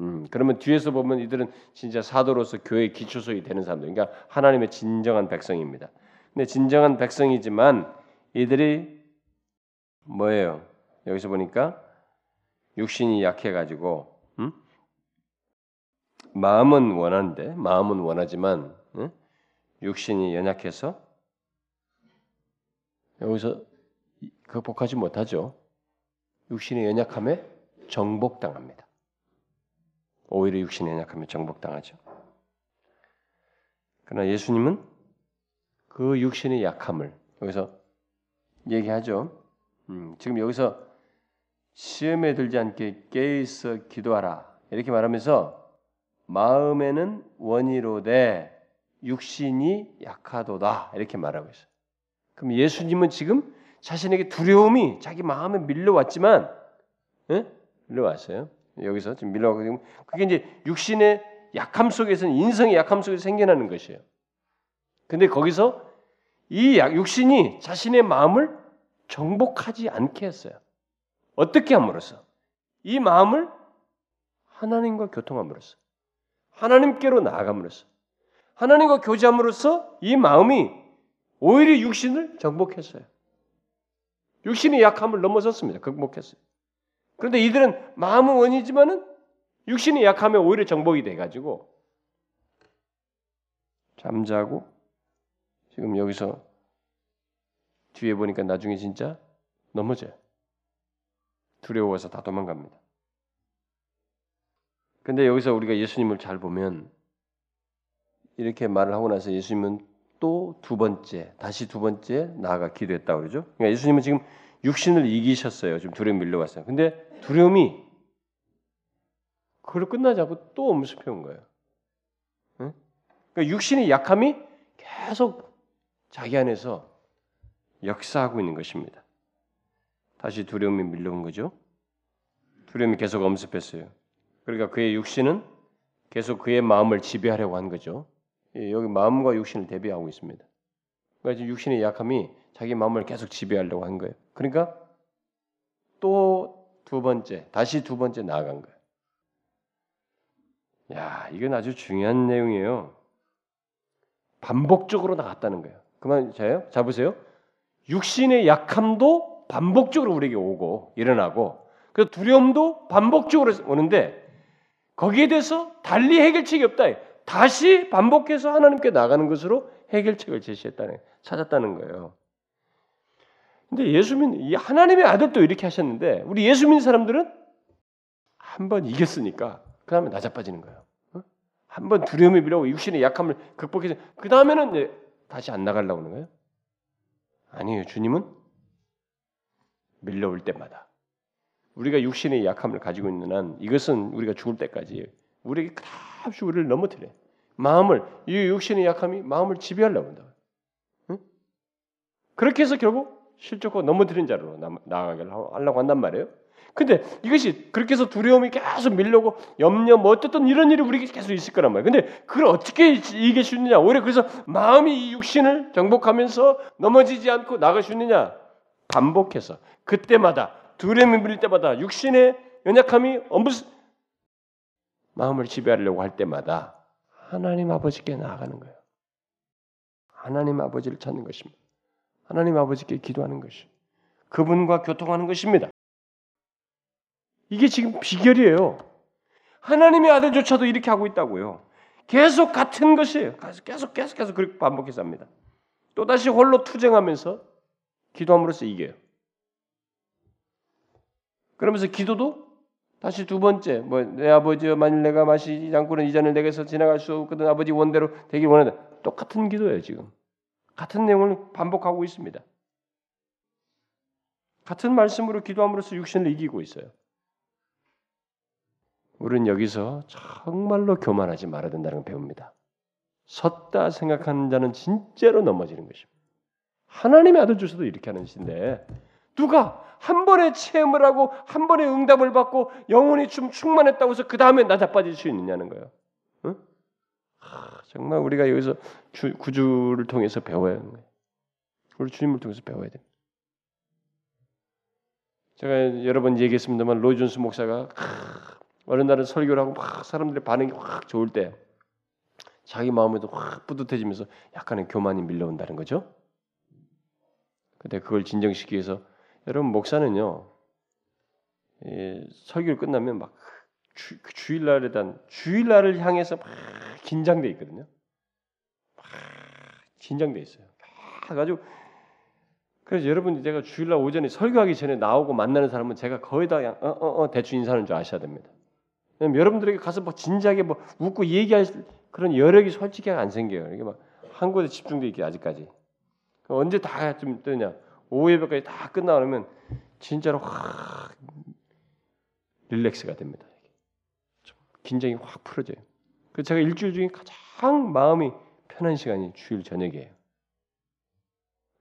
음, 그러면 뒤에서 보면 이들은 진짜 사도로서 교회 기초소이 되는 사람들, 그러니까 하나님의 진정한 백성입니다. 근데 진정한 백성이지만 이들이 뭐예요? 여기서 보니까 육신이 약해가지고 음? 마음은 원하는데 마음은 원하지만 음? 육신이 연약해서 여기서 극복하지 못하죠. 육신의 연약함에 정복당합니다. 오히려 육신의 연약함에 정복당하죠. 그러나 예수님은 그 육신의 약함을 여기서 얘기하죠. 음, 지금 여기서 시험에 들지 않게 깨 있어 기도하라 이렇게 말하면서 마음에는 원이로되 육신이 약하도다 이렇게 말하고 있어요. 그럼 예수님은 지금 자신에게 두려움이 자기 마음에 밀려왔지만, 예? 밀려왔어요. 여기서 지금 밀려가고 그게 이제 육신의 약함 속에서는 인성의 약함 속에서 생겨나는 것이에요. 근데 거기서 이 육신이 자신의 마음을 정복하지 않게 했어요. 어떻게 함으로써? 이 마음을 하나님과 교통함으로써, 하나님께로 나아감으로써, 하나님과 교제함으로써 이 마음이 오히려 육신을 정복했어요. 육신의 약함을 넘어섰습니다. 극복했어요. 그런데 이들은 마음은 원이지만은 육신의 약함에 오히려 정복이 돼가지고 잠자고 지금 여기서 뒤에 보니까 나중에 진짜 넘어져요. 두려워서 다 도망갑니다. 근데 여기서 우리가 예수님을 잘 보면 이렇게 말을 하고 나서 예수님은 또 두 번째, 다시 두 번째 나아가 기도했다 그러죠. 그러니까 예수님은 지금 육신을 이기셨어요. 지금 두려움 밀려왔어요. 근데 두려움이 그걸 끝나지 않고 또 엄습해 온 거예요. 응? 그러니까 육신의 약함이 계속 자기 안에서 역사하고 있는 것입니다. 다시 두려움이 밀려온 거죠. 두려움이 계속 엄습했어요. 그러니까 그의 육신은 계속 그의 마음을 지배하려고 한 거죠. 예, 여기 마음과 육신을 대비하고 있습니다. 그러니까 육신의 약함이 자기 마음을 계속 지배하려고 한 거예요. 그러니까 또 두 번째, 다시 두 번째 나아간 거예요. 야, 이건 아주 중요한 내용이에요. 반복적으로 나갔다는 거예요. 그만 자요? 잡으세요. 육신의 약함도 반복적으로 우리에게 오고 일어나고 그 두려움도 반복적으로 오는데 거기에 대해서 달리 해결책이 없다. 다시 반복해서 하나님께 나가는 것으로 해결책을 제시했다는 찾았다는 거예요. 근데 예수님 하나님의 아들도 이렇게 하셨는데 우리 예수 믿는 사람들은 한 번 이겼으니까 그 다음에 낮아빠지는 거예요. 어? 한번 두려움이 밀려고 육신의 약함을 극복해서 그 다음에는 다시 안 나가려고 하는 거예요. 아니에요. 주님은 밀려올 때마다 우리가 육신의 약함을 가지고 있는 한 이것은 우리가 죽을 때까지 우리에게 끝없이 우리를 넘어뜨려. 마음을 이 육신의 약함이 마음을 지배하려고 한다. 응? 그렇게 해서 결국 실족하고 넘어뜨린 자로 나아가게 하려고 한단 말이에요. 근데 이것이 그렇게 해서 두려움이 계속 밀려고 염려 뭐 어떻든 이런 일이 우리에게 계속 있을 거란 말이에요. 근데 그걸 어떻게 이길 수 있느냐? 오히려 그래서 마음이 이 육신을 정복하면서 넘어지지 않고 나갈 수 있느냐? 반복해서 그때마다 두려움이 밀릴 때마다 육신의 연약함이 엄부 마음을 지배하려고 할 때마다 하나님 아버지께 나아가는 거예요. 하나님 아버지를 찾는 것입니다. 하나님 아버지께 기도하는 것이 그분과 교통하는 것입니다. 이게 지금 비결이에요. 하나님의 아들조차도 이렇게 하고 있다고요. 계속 같은 것이에요. 계속 계속 계속 그렇게 반복해서 합니다. 또 다시 홀로 투쟁하면서 기도함으로써 이겨요. 그러면서 기도도 다시 두 번째 뭐 내 아버지여 만일 내가 마시지 않고는 이 잔을 내게서 지나갈 수 없거든 아버지 원대로 되길 원한다. 똑같은 기도예요 지금. 같은 내용을 반복하고 있습니다. 같은 말씀으로 기도함으로써 육신을 이기고 있어요. 우리는 여기서 정말로 교만하지 말아야 된다는 걸 배웁니다. 섰다 생각하는 자는 진짜로 넘어지는 것입니다. 하나님의 아들 주셔도 이렇게 하는 것인데 누가 한 번에 체험을 하고 한 번에 응답을 받고 영혼이 좀 충만했다고 해서 그 다음에 나자빠질 수 있느냐는 거예요. 응? 하, 정말 우리가 여기서 주, 구주를 통해서 배워야 하는 거예요. 우리 주님을 통해서 배워야 됩니다. 제가 여러 번 얘기했습니다만 로이존스 목사가 하, 어느 날은 설교를 하고 막 사람들의 반응이 확 좋을 때 자기 마음에도 확 뿌듯해지면서 약간의 교만이 밀려온다는 거죠. 근데 그걸 진정시키기 위해서 여러분 목사는요 설교를 끝나면 막 주, 그 주일날에 대한 주일날을 향해서 막 긴장돼 있거든요. 막 긴장돼 있어요. 가지고 그래서 여러분 제가 주일날 오전에 설교하기 전에 나오고 만나는 사람은 제가 거의 다 그냥 어, 어, 어, 대충 인사하는 줄 아셔야 됩니다. 여러분들에게 가서 뭐 진지하게 뭐 웃고 얘기할 그런 여력이 솔직히 안 생겨요. 이게 막 한 곳에 집중돼 있게 아직까지 언제 다 좀 뜨냐? 오후 예배까지 다 끝나면 진짜로 확 릴렉스가 됩니다. 긴장이 확 풀어져요. 그 제가 일주일 중에 가장 마음이 편한 시간이 주일 저녁이에요.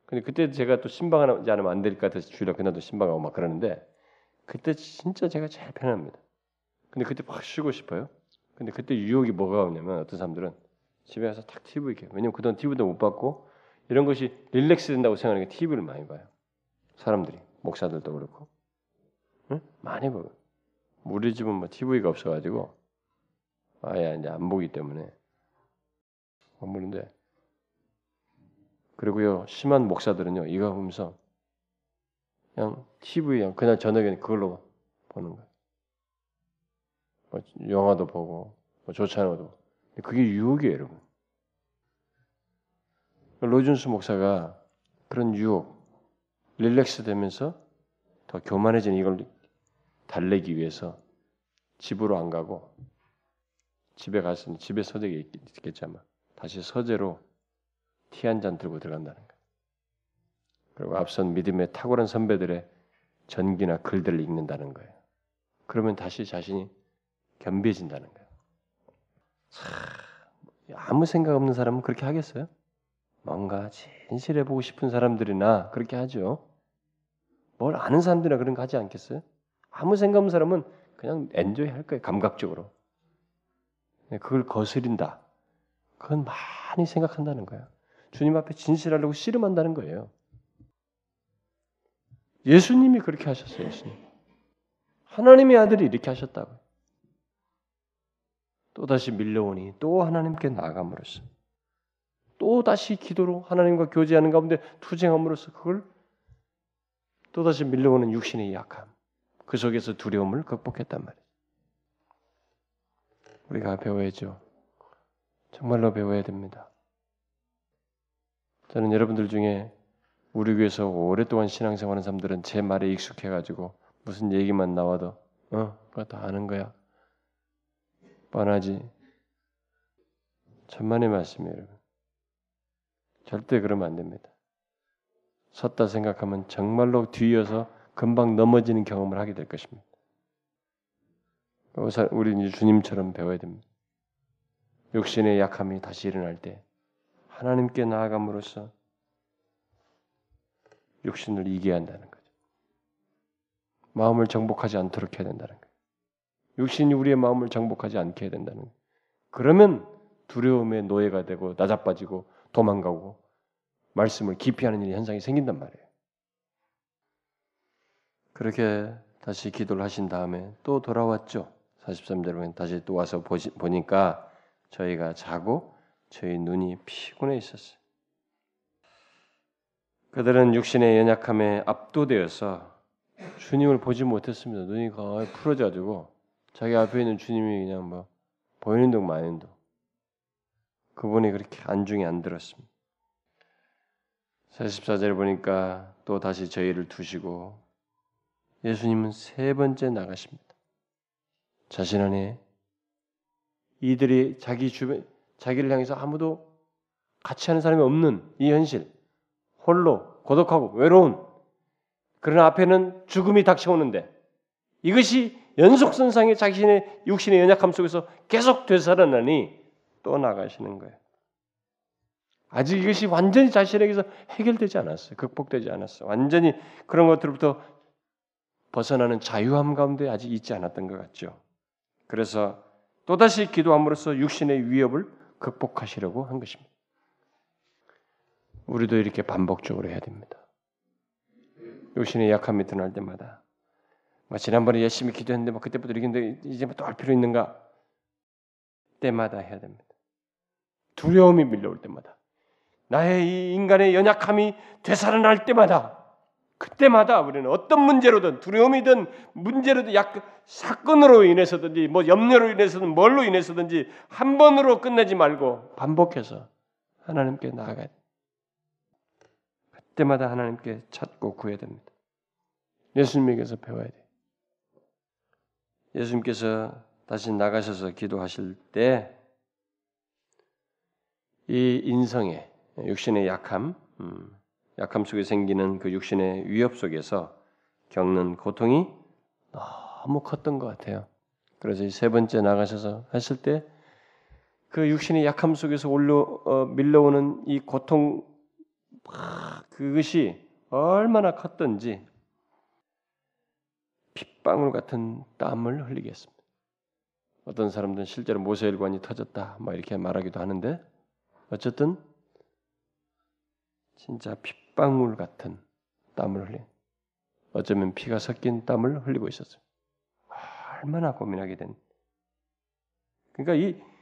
근데 그때 제가 또 신방하지 않으면 안 될 것 같아서 주일에 그날도 신방하고 막 그러는데 그때 진짜 제가 제일 편합니다. 근데 그때 확 쉬고 싶어요. 근데 그때 유혹이 뭐가 오냐면 어떤 사람들은 집에 가서 탁 TV 이렇게 왜냐면 그동안 TV도 못 봤고 이런 것이 릴렉스 된다고 생각하니까 TV를 많이 봐요. 사람들이 목사들도 그렇고 응? 많이 봐요. 우리 집은 뭐 TV가 없어가지고 아예 이제 안 보기 때문에 안 보는데 그리고요 심한 목사들은요 이거 보면서 그냥 TV 그냥 그날 저녁에는 그걸로 보는 거예요. 뭐 영화도 보고 뭐 좋지 않은 것도 그게 유혹이에요, 여러분. 로준수 목사가 그런 유혹, 릴렉스 되면서 더 교만해진 이걸 달래기 위해서 집으로 안 가고 집에 갔으니 집에 서재에 있겠지 아마 다시 서재로 티 한 잔 들고 들어간다는 거예요. 그리고 앞선 믿음의 탁월한 선배들의 전기나 글들을 읽는다는 거예요. 그러면 다시 자신이 겸비해진다는 거예요. 참, 아무 생각 없는 사람은 그렇게 하겠어요? 뭔가 진실해 보고 싶은 사람들이나 그렇게 하죠. 뭘 아는 사람들이나 그런 거 하지 않겠어요? 아무 생각 없는 사람은 그냥 엔조이 할 거예요. 감각적으로. 네, 그걸 거스린다. 그건 많이 생각한다는 거예요. 주님 앞에 진실하려고 씨름한다는 거예요. 예수님이 그렇게 하셨어요. 예수님. 하나님의 아들이 이렇게 하셨다고. 또다시 밀려오니 또 하나님께 나아감으로써 또다시 기도로 하나님과 교제하는 가운데 투쟁함으로써 그걸 또다시 밀려오는 육신의 약함 그 속에서 두려움을 극복했단 말이에요. 우리가 배워야죠. 정말로 배워야 됩니다. 저는 여러분들 중에 우리 교회에서 오랫동안 신앙생활하는 사람들은 제 말에 익숙해가지고 무슨 얘기만 나와도 어 그거 다 아는 거야 뻔하지. 천만의 말씀이에요. 절대 그러면 안 됩니다. 섰다 생각하면 정말로 뒤이어서 금방 넘어지는 경험을 하게 될 것입니다. 우리 주님처럼 배워야 됩니다. 육신의 약함이 다시 일어날 때 하나님께 나아감으로써 육신을 이겨야 한다는 거죠. 마음을 정복하지 않도록 해야 된다는 거예요. 육신이 우리의 마음을 정복하지 않게 해야 된다는 거예요. 그러면 두려움의 노예가 되고 나자빠지고 도망가고 말씀을 기피하는 일 현상이 생긴단 말이에요. 그렇게 다시 기도를 하신 다음에 또 돌아왔죠. 43절에 보면 다시 또 와서 보시, 보니까 저희가 자고 저희 눈이 피곤해 있었어요. 그들은 육신의 연약함에 압도되어서 주님을 보지 못했습니다. 눈이 거의 풀어져가지고 자기 앞에 있는 주님이 그냥 뭐 보이는 둥 마는 둥. 그분이 그렇게 안중에 안 들었습니다. 44절 보니까 또 다시 저희를 두시고 예수님은 세 번째 나가십니다. 자신 안에 이들이 자기 주변 자기를 향해서 아무도 같이 하는 사람이 없는 이 현실, 홀로 고독하고 외로운 그러나 앞에는 죽음이 닥쳐오는데 이것이 연속선상의 자신의 육신의 연약함 속에서 계속 되살아나니 또 나가시는 거예요. 아직 이것이 완전히 자신에게서 해결되지 않았어요. 극복되지 않았어요. 완전히 그런 것들부터 벗어나는 자유함 가운데 아직 있지 않았던 것 같죠. 그래서 또다시 기도함으로써 육신의 위협을 극복하시려고 한 것입니다. 우리도 이렇게 반복적으로 해야 됩니다. 육신의 약함이 드러날 때마다 뭐 지난번에 열심히 기도했는데 뭐 그때부터 이겼는데 이제 뭐 또할 필요 있는가? 때마다 해야 됩니다. 두려움이 밀려올 때마다 나의 이 인간의 연약함이 되살아날 때마다 그때마다 우리는 어떤 문제로든 두려움이든 문제로든 약 사건으로 인해서든지 뭐 염려로 인해서든 뭘로 인해서든지 한 번으로 끝내지 말고 반복해서 하나님께 나아가야 돼. 그때마다 하나님께 찾고 구해야 됩니다. 예수님에게서 배워야 돼. 예수님께서 다시 나가셔서 기도하실 때 이 인성의 육신의 약함, 음, 약함 속에 생기는 그 육신의 위협 속에서 겪는 고통이 너무 컸던 것 같아요. 그래서 세 번째 나가셔서 했을 때 그 육신의 약함 속에서 올려 어, 밀려오는 이 고통 그것이 얼마나 컸던지 핏방울 같은 땀을 흘리겠습니다. 어떤 사람들은 실제로 모세혈관이 터졌다, 뭐 이렇게 말하기도 하는데 어쨌든 진짜 핏방울 같은 땀을 흘린 어쩌면 피가 섞인 땀을 흘리고 있었어요. 얼마나 고민하게 된. 그러니까 이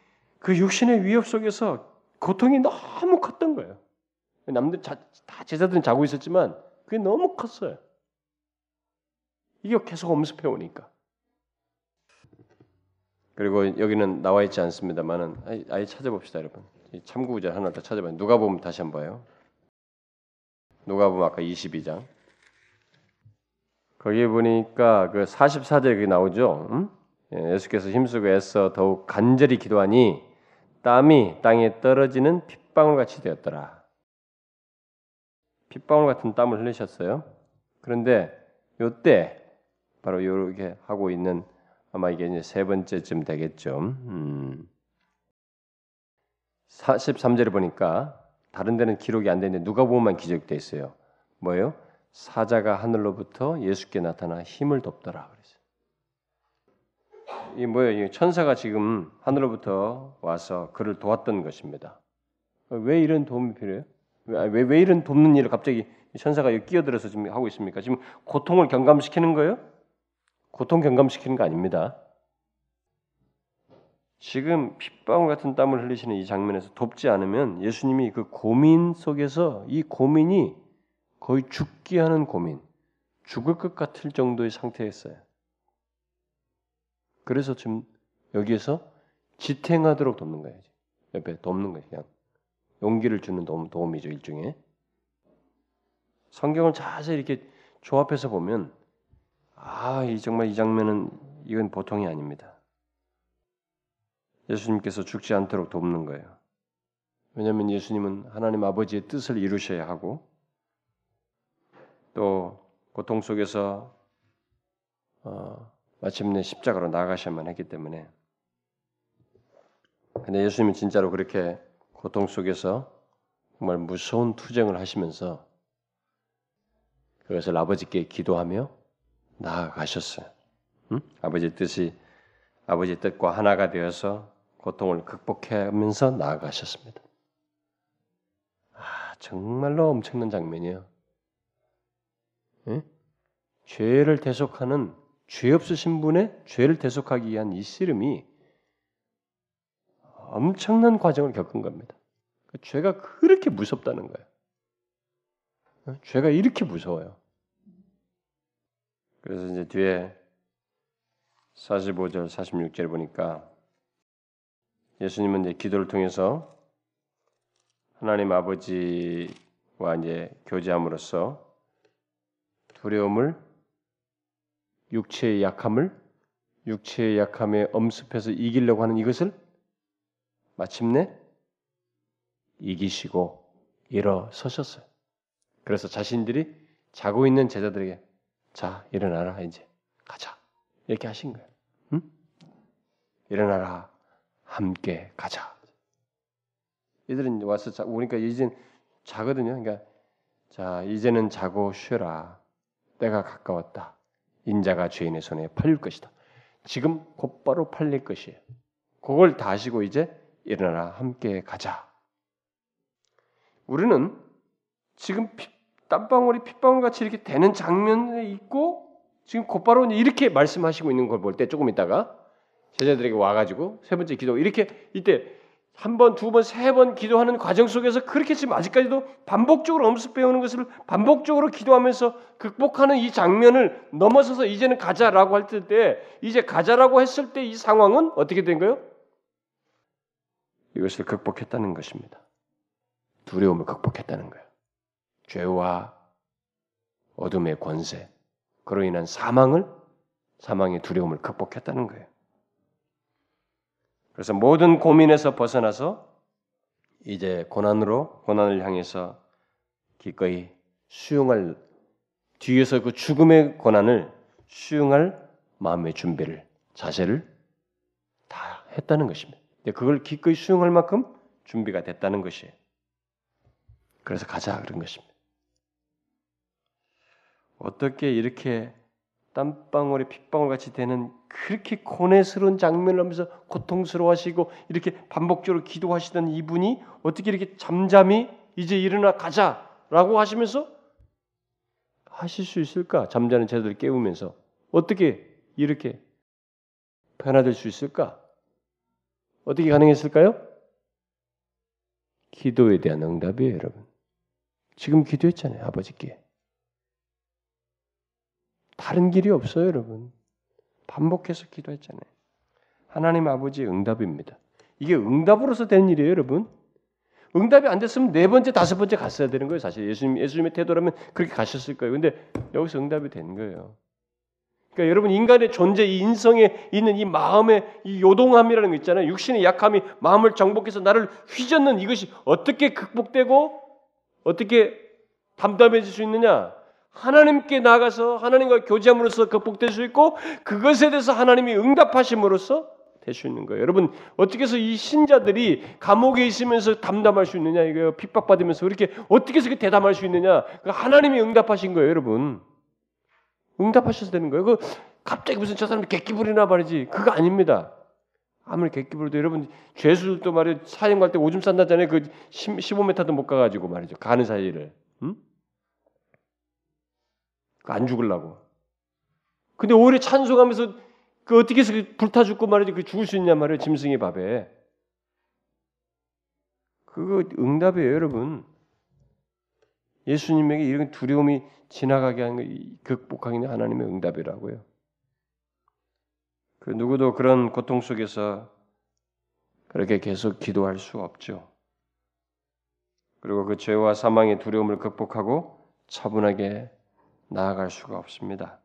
그 육신의 위협 속에서 고통이 너무 컸던 거예요. 남들 자, 다 제자들은 자고 있었지만 그게 너무 컸어요. 이게 계속 엄습해 오니까. 그리고 여기는 나와 있지 않습니다만은 아예 찾아봅시다, 여러분. 참고 구절 하나 더 찾아봐요. 누가 보면 다시 한번 봐요. 누가 보면 아까 22장. 거기에 보니까 그 44절에 그 나오죠. 음? 예수께서 힘쓰고 애써 더욱 간절히 기도하니 땀이 땅에 떨어지는 핏방울 같이 되었더라. 핏방울 같은 땀을 흘리셨어요. 그런데 요때 바로 이렇게 하고 있는 아마 이게 이제 세 번째쯤 되겠죠. 음. 43절에 보니까 다른 데는 기록이 안 되는데 누가 보면 기록돼 있어요. 뭐예요? 사자가 하늘로부터 예수께 나타나 힘을 돕더라 그랬어요. 이 뭐예요? 천사가 지금 하늘로부터 와서 그를 도왔던 것입니다. 왜 이런 도움이 필요해요? 왜, 왜 이런 돕는 일을 갑자기 천사가 끼어들어서 지금 하고 있습니까? 지금 고통을 경감시키는 거예요? 고통 경감시키는 거 아닙니다. 지금 핏방울 같은 땀을 흘리시는 이 장면에서 돕지 않으면 예수님이 그 고민 속에서 이 고민이 거의 죽게 하는 고민, 죽을 것 같을 정도의 상태였어요. 그래서 지금 여기에서 지탱하도록 돕는 거예요. 옆에 돕는 거예요. 그냥 용기를 주는 도움, 도움이죠 일종의. 성경을 자세히 이렇게 조합해서 보면 아, 이 정말 이 장면은 이건 보통이 아닙니다. 예수님께서 죽지 않도록 돕는 거예요. 왜냐하면 예수님은 하나님 아버지의 뜻을 이루셔야 하고 또 고통 속에서 어, 마침내 십자가로 나가셔야만 했기 때문에 근데 예수님은 진짜로 그렇게 고통 속에서 정말 무서운 투쟁을 하시면서 그것을 아버지께 기도하며 나아가셨어요. 응? 아버지 뜻이 아버지 뜻과 하나가 되어서 고통을 극복하면서 나아가셨습니다. 아 정말로 엄청난 장면이에요. 예? 죄를 대속하는 죄 없으신 분의 죄를 대속하기 위한 이 씨름이 엄청난 과정을 겪은 겁니다. 그 죄가 그렇게 무섭다는 거예요. 예? 죄가 이렇게 무서워요. 그래서 이제 뒤에 45절, 46절 보니까 예수님은 이제 기도를 통해서 하나님 아버지와 이제 교제함으로써 두려움을 육체의 약함을 육체의 약함에 엄습해서 이기려고 하는 이것을 마침내 이기시고 일어서셨어요. 그래서 자신들이 자고 있는 제자들에게 자 일어나라 이제 가자 이렇게 하신 거예요. 응? 일어나라 함께 가자. 이들은 와서 자, 오니까 이제 자거든요. 그러니까 자 이제는 자고 쉬라. 때가 가까웠다. 인자가 죄인의 손에 팔릴 것이다. 지금 곧바로 팔릴 것이에요. 그걸 다 아시고 이제 일어나라 함께 가자. 우리는 지금 피, 땀방울이 핏방울 같이 이렇게 되는 장면에 있고 지금 곧바로 이렇게 말씀하시고 있는 걸 볼 때 조금 있다가 제자들에게 와가지고 세 번째 기도 이렇게 이때 한 번, 두 번, 세 번 기도하는 과정 속에서 그렇게 지금 아직까지도 반복적으로 엄습해오는 것을 반복적으로 기도하면서 극복하는 이 장면을 넘어서서 이제는 가자라고 할 때, 이제 가자라고 했을 때 이 상황은 어떻게 된 거예요? 이것을 극복했다는 것입니다. 두려움을 극복했다는 거예요. 죄와 어둠의 권세, 그로 인한 사망을, 사망의 두려움을 극복했다는 거예요. 그래서 모든 고민에서 벗어나서 이제 고난으로 고난을 향해서 기꺼이 수용할 뒤에서 그 죽음의 고난을 수용할 마음의 준비를 자세를 다 했다는 것입니다. 그걸 기꺼이 수용할 만큼 준비가 됐다는 것이에요. 그래서 가자 그런 것입니다. 어떻게 이렇게 땀방울에 핏방울 같이 되는 그렇게 고뇌스러운 장면을 하면서 고통스러워하시고 이렇게 반복적으로 기도하시던 이분이 어떻게 이렇게 잠잠히 이제 일어나 가자라고 하시면서 하실 수 있을까? 잠자는 제자들 깨우면서 어떻게 이렇게 변화될 수 있을까? 어떻게 가능했을까요? 기도에 대한 응답이에요, 여러분. 지금 기도했잖아요, 아버지께. 다른 길이 없어요, 여러분. 반복해서 기도했잖아요. 하나님 아버지의 응답입니다. 이게 응답으로서 된 일이에요, 여러분. 응답이 안 됐으면 네 번째, 다섯 번째 갔어야 되는 거예요, 사실. 예수님, 예수님의 태도라면 그렇게 가셨을 거예요. 근데 여기서 응답이 된 거예요. 그러니까 여러분 인간의 존재, 이 인성에 있는 이 마음의 이 요동함이라는 거 있잖아요. 육신의 약함이 마음을 정복해서 나를 휘젓는 이것이 어떻게 극복되고 어떻게 담담해질 수 있느냐? 하나님께 나가서 하나님과 교제함으로써 극복될 수 있고 그것에 대해서 하나님이 응답하심으로써 될 수 있는 거예요. 여러분 어떻게 해서 이 신자들이 감옥에 있으면서 담담할 수 있느냐 이거 핍박받으면서 그렇게 어떻게 해서 대담할 수 있느냐 하나님이 응답하신 거예요, 여러분. 응답하셔야 되는 거예요. 그 갑자기 무슨 저 사람 객기 부리나 말이지 그거 아닙니다. 아무리 객기 부려도 여러분 죄수들도 말이에요 사형 갈 때 오줌 싼다잖아요. 그 15m도 못 가가지고 말이죠. 가는 사이를. 응? 안 죽을라고. 근데 오히려 찬송하면서 그 어떻게 해서 그 불타 죽고 말이지 그 죽을 수 있냐 말이에요. 짐승의 밥에. 그거 응답이에요, 여러분. 예수님에게 이런 두려움이 지나가게 하는 거, 극복하는 하나님의 응답이라고요. 그 누구도 그런 고통 속에서 그렇게 계속 기도할 수 없죠. 그리고 그 죄와 사망의 두려움을 극복하고 차분하게 나아갈 수가 없습니다.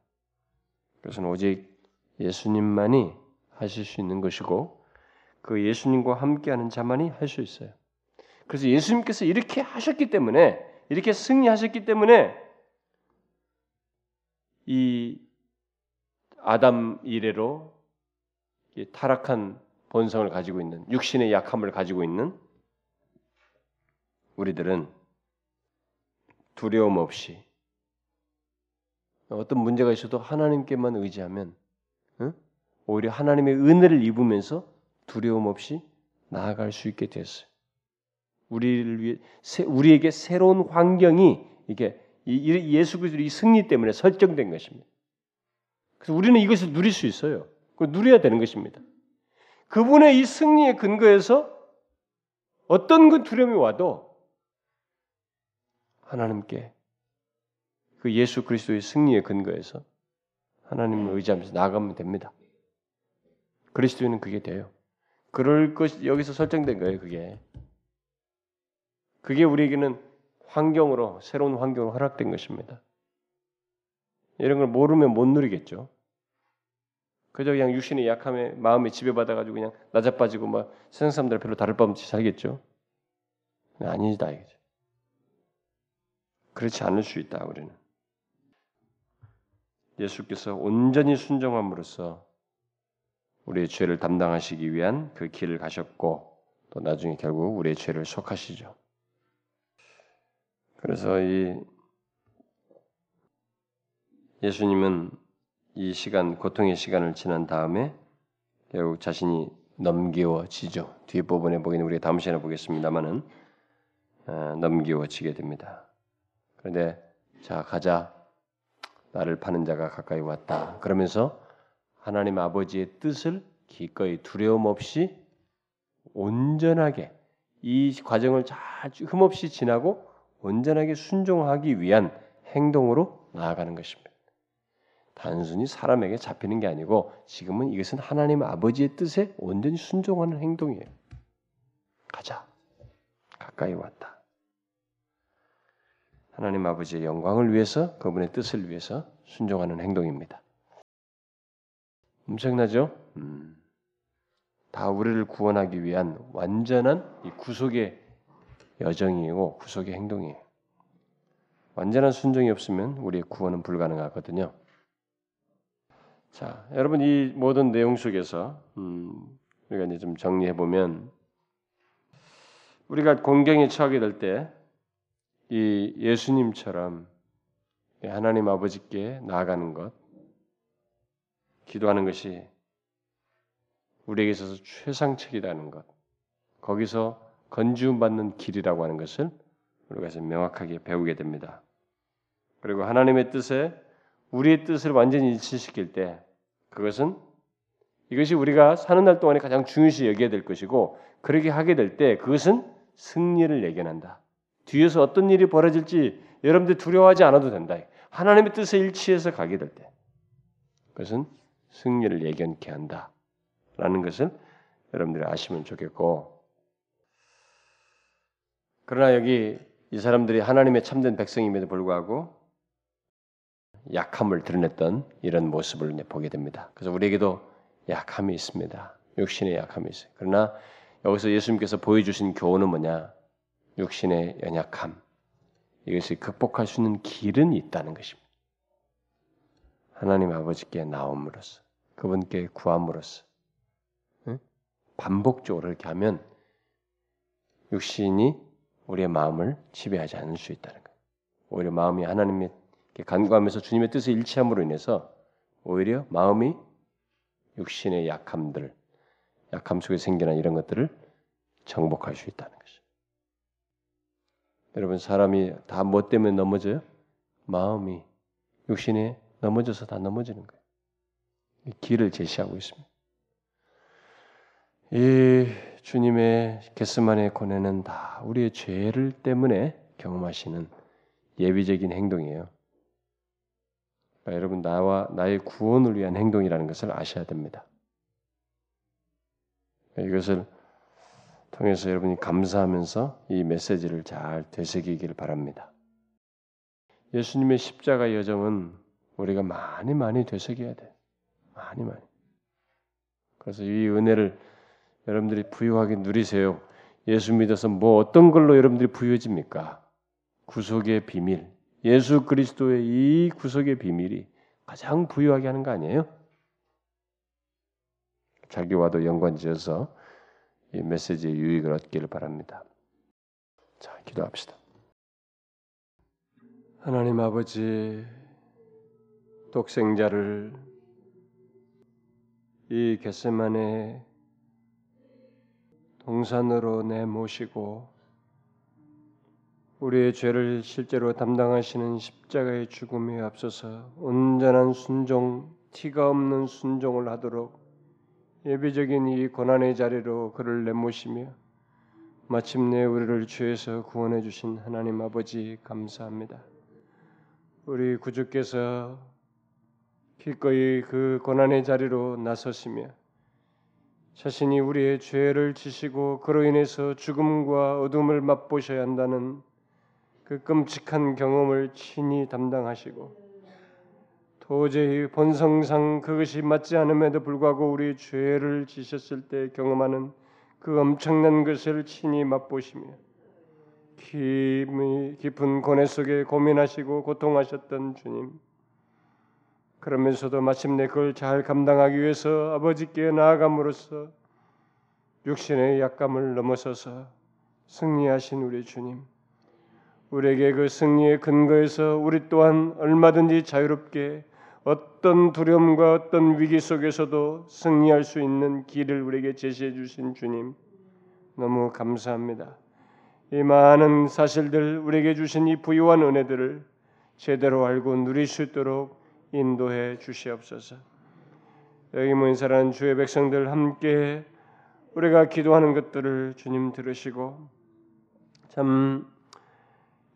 그것은 오직 예수님만이 하실 수 있는 것이고 그 예수님과 함께하는 자만이 할 수 있어요. 그래서 예수님께서 이렇게 하셨기 때문에 이렇게 승리하셨기 때문에 이 아담 이래로 타락한 본성을 가지고 있는 육신의 약함을 가지고 있는 우리들은 두려움 없이 어떤 문제가 있어도 하나님께만 의지하면 응? 오히려 하나님의 은혜를 입으면서 두려움 없이 나아갈 수 있게 됐어요. 우리를 위해 우리에게 새로운 환경이 이게 예수 그리스도의 승리 때문에 설정된 것입니다. 그래서 우리는 이것을 누릴 수 있어요. 그 누려야 되는 것입니다. 그분의 이 승리의 근거에서 어떤 그 두려움이 와도 하나님께 그 예수 그리스도의 승리의 근거에서 하나님을 의지하면서 나가면 됩니다. 그리스도인은 그게 돼요. 그럴 것 여기서 설정된 거예요. 그게 그게 우리에게는 환경으로 새로운 환경으로 허락된 것입니다. 이런 걸 모르면 못 누리겠죠. 그저 그냥 육신의 약함에 마음에 지배받아가지고 그냥 낮아빠지고 막 세상 사람들 별로 다를 바 없이 살겠죠. 아니다 이거죠. 그렇지 않을 수 있다 우리는. 예수께서 온전히 순종함으로써 우리의 죄를 담당하시기 위한 그 길을 가셨고 또 나중에 결국 우리의 죄를 속하시죠. 그래서 이 예수님은 이 시간 고통의 시간을 지난 다음에 결국 자신이 넘겨지죠. 뒤 부분에 보기는 우리가 다음 시간에 보겠습니다만은 어, 넘겨지게 됩니다. 그런데 자 가자 나를 파는 자가 가까이 왔다. 그러면서 하나님 아버지의 뜻을 기꺼이 두려움 없이 온전하게 이 과정을 잘 흠없이 지나고 온전하게 순종하기 위한 행동으로 나아가는 것입니다. 단순히 사람에게 잡히는 게 아니고 지금은 이것은 하나님 아버지의 뜻에 온전히 순종하는 행동이에요. 가자. 가까이 왔다. 하나님 아버지의 영광을 위해서 그분의 뜻을 위해서 순종하는 행동입니다. 엄청나죠? 음. 다 우리를 구원하기 위한 완전한 구속의 여정이고 구속의 행동이에요. 완전한 순종이 없으면 우리의 구원은 불가능하거든요. 자, 여러분 이 모든 내용 속에서 음, 우리가 이제 좀 정리해 보면 우리가 공경에 처하게 될 때 이 예수님처럼 하나님 아버지께 나아가는 것, 기도하는 것이 우리에게 있어서 최상책이라는 것, 거기서 건지움받는 길이라고 하는 것을 우리가 명확하게 배우게 됩니다. 그리고 하나님의 뜻에 우리의 뜻을 완전히 일치시킬 때 그것은 이것이 우리가 사는 날 동안에 가장 중요시 여겨야 될 것이고 그렇게 하게 될 때 그것은 승리를 예견한다. 뒤에서 어떤 일이 벌어질지 여러분들 두려워하지 않아도 된다. 하나님의 뜻에 일치해서 가게 될 때 그것은 승리를 예견케 한다 라는 것을 여러분들이 아시면 좋겠고 그러나 여기 이 사람들이 하나님의 참된 백성임에도 불구하고 약함을 드러냈던 이런 모습을 보게 됩니다. 그래서 우리에게도 약함이 있습니다. 육신의 약함이 있어요. 그러나 여기서 예수님께서 보여주신 교훈은 뭐냐? 육신의 연약함. 이것을 극복할 수 있는 길은 있다는 것입니다. 하나님 아버지께 나옴으로써 그분께 구함으로써 반복적으로 이렇게 하면 육신이 우리의 마음을 지배하지 않을 수 있다는 거예요. 오히려 마음이 하나님의 간구하면서 주님의 뜻에 일치함으로 인해서 오히려 마음이 육신의 약함들, 약함 속에 생겨난 이런 것들을 정복할 수 있다는 것이죠. 여러분 사람이 다 뭐 때문에 넘어져요? 마음이 육신에 넘어져서 다 넘어지는 거예요. 길을 제시하고 있습니다. 이 주님의 게스만의 고뇌는 다 우리의 죄를 때문에 경험하시는 예비적인 행동이에요. 여러분 나와 나의 구원을 위한 행동이라는 것을 아셔야 됩니다. 이것을 통해서 여러분이 감사하면서 이 메시지를 잘 되새기길 바랍니다. 예수님의 십자가 여정은 우리가 많이 많이 되새겨야 돼. 많이 많이. 그래서 이 은혜를 여러분들이 부유하게 누리세요. 예수 믿어서 뭐 어떤 걸로 여러분들이 부유해집니까? 구속의 비밀. 예수 그리스도의 이 구속의 비밀이 가장 부유하게 하는 거 아니에요? 자기와도 연관지어서 이 메시지의 유익을 얻기를 바랍니다. 자, 기도합시다. 하나님 아버지, 독생자를 이 겟세만의 동산으로 내모시고 우리의 죄를 실제로 담당하시는 십자가의 죽음에 앞서서 온전한 순종, 티가 없는 순종을 하도록 예비적인 이 고난의 자리로 그를 내모시며 마침내 우리를 죄에서 구원해 주신 하나님 아버지 감사합니다. 우리 구주께서 기꺼이 그 고난의 자리로 나서시며 자신이 우리의 죄를 지시고 그로 인해서 죽음과 어둠을 맛보셔야 한다는 그 끔찍한 경험을 친히 담당하시고 도저히 본성상 그것이 맞지 않음에도 불구하고 우리 죄를 지셨을 때 경험하는 그 엄청난 것을 친히 맛보시며 깊은 고뇌 속에 고민하시고 고통하셨던 주님 그러면서도 마침내 그걸 잘 감당하기 위해서 아버지께 나아감으로써 육신의 약감을 넘어서서 승리하신 우리 주님. 우리에게 그 승리의 근거에서 우리 또한 얼마든지 자유롭게 어떤 두려움과 어떤 위기 속에서도 승리할 수 있는 길을 우리에게 제시해 주신 주님. 너무 감사합니다. 이 많은 사실들 우리에게 주신 이 부유한 은혜들을 제대로 알고 누릴 수 있도록 인도해 주시옵소서. 여기 모인 사랑 주의 백성들 함께 우리가 기도하는 것들을 주님 들으시고 참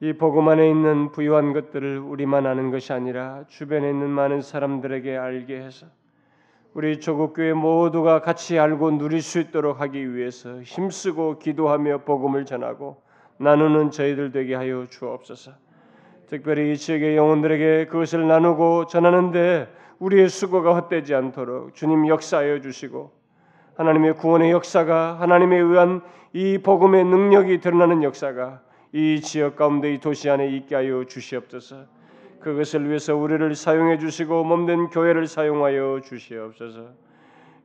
이 복음 안에 있는 부유한 것들을 우리만 아는 것이 아니라 주변에 있는 많은 사람들에게 알게 해서 우리 조국 교회 모두가 같이 알고 누릴 수 있도록 하기 위해서 힘쓰고 기도하며 복음을 전하고 나누는 저희들 되게 하여 주옵소서. 특별히 이 지역의 영혼들에게 그것을 나누고 전하는데 우리의 수고가 헛되지 않도록 주님 역사하여 주시고 하나님의 구원의 역사가 하나님에 의한 이 복음의 능력이 드러나는 역사가 이 지역 가운데 이 도시 안에 있게 하여 주시옵소서. 그것을 위해서 우리를 사용해 주시고 몸된 교회를 사용하여 주시옵소서.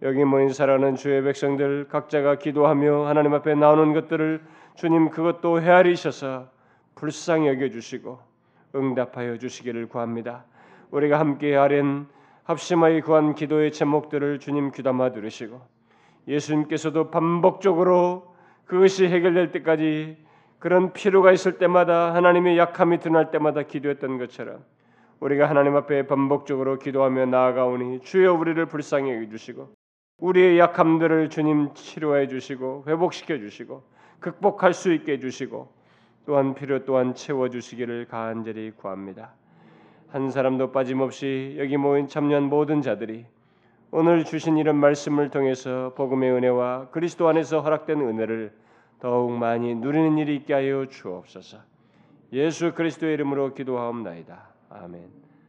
여기 모인 사랑하는 주의 백성들 각자가 기도하며 하나님 앞에 나오는 것들을 주님 그것도 헤아리셔서 불쌍히 여겨 주시고 응답하여 주시기를 구합니다. 우리가 함께 아랜 합심하여 구한 기도의 제목들을 주님 귀담아 들으시고 예수님께서도 반복적으로 그것이 해결될 때까지 그런 필요가 있을 때마다 하나님의 약함이 드러날 때마다 기도했던 것처럼 우리가 하나님 앞에 반복적으로 기도하며 나아가오니 주여 우리를 불쌍히 여겨 주시고 우리의 약함들을 주님 치료해 주시고 회복시켜 주시고 극복할 수 있게 해 주시고 또한 필요 또한 채워 주시기를 간절히 구합니다. 한 사람도 빠짐없이 여기 모인 참여한 모든 자들이 오늘 주신 이런 말씀을 통해서 복음의 은혜와 그리스도 안에서 허락된 은혜를 더욱 많이 누리는 일이 있게 하여 주옵소서. 예수 그리스도의 이름으로 기도하옵나이다. 아멘.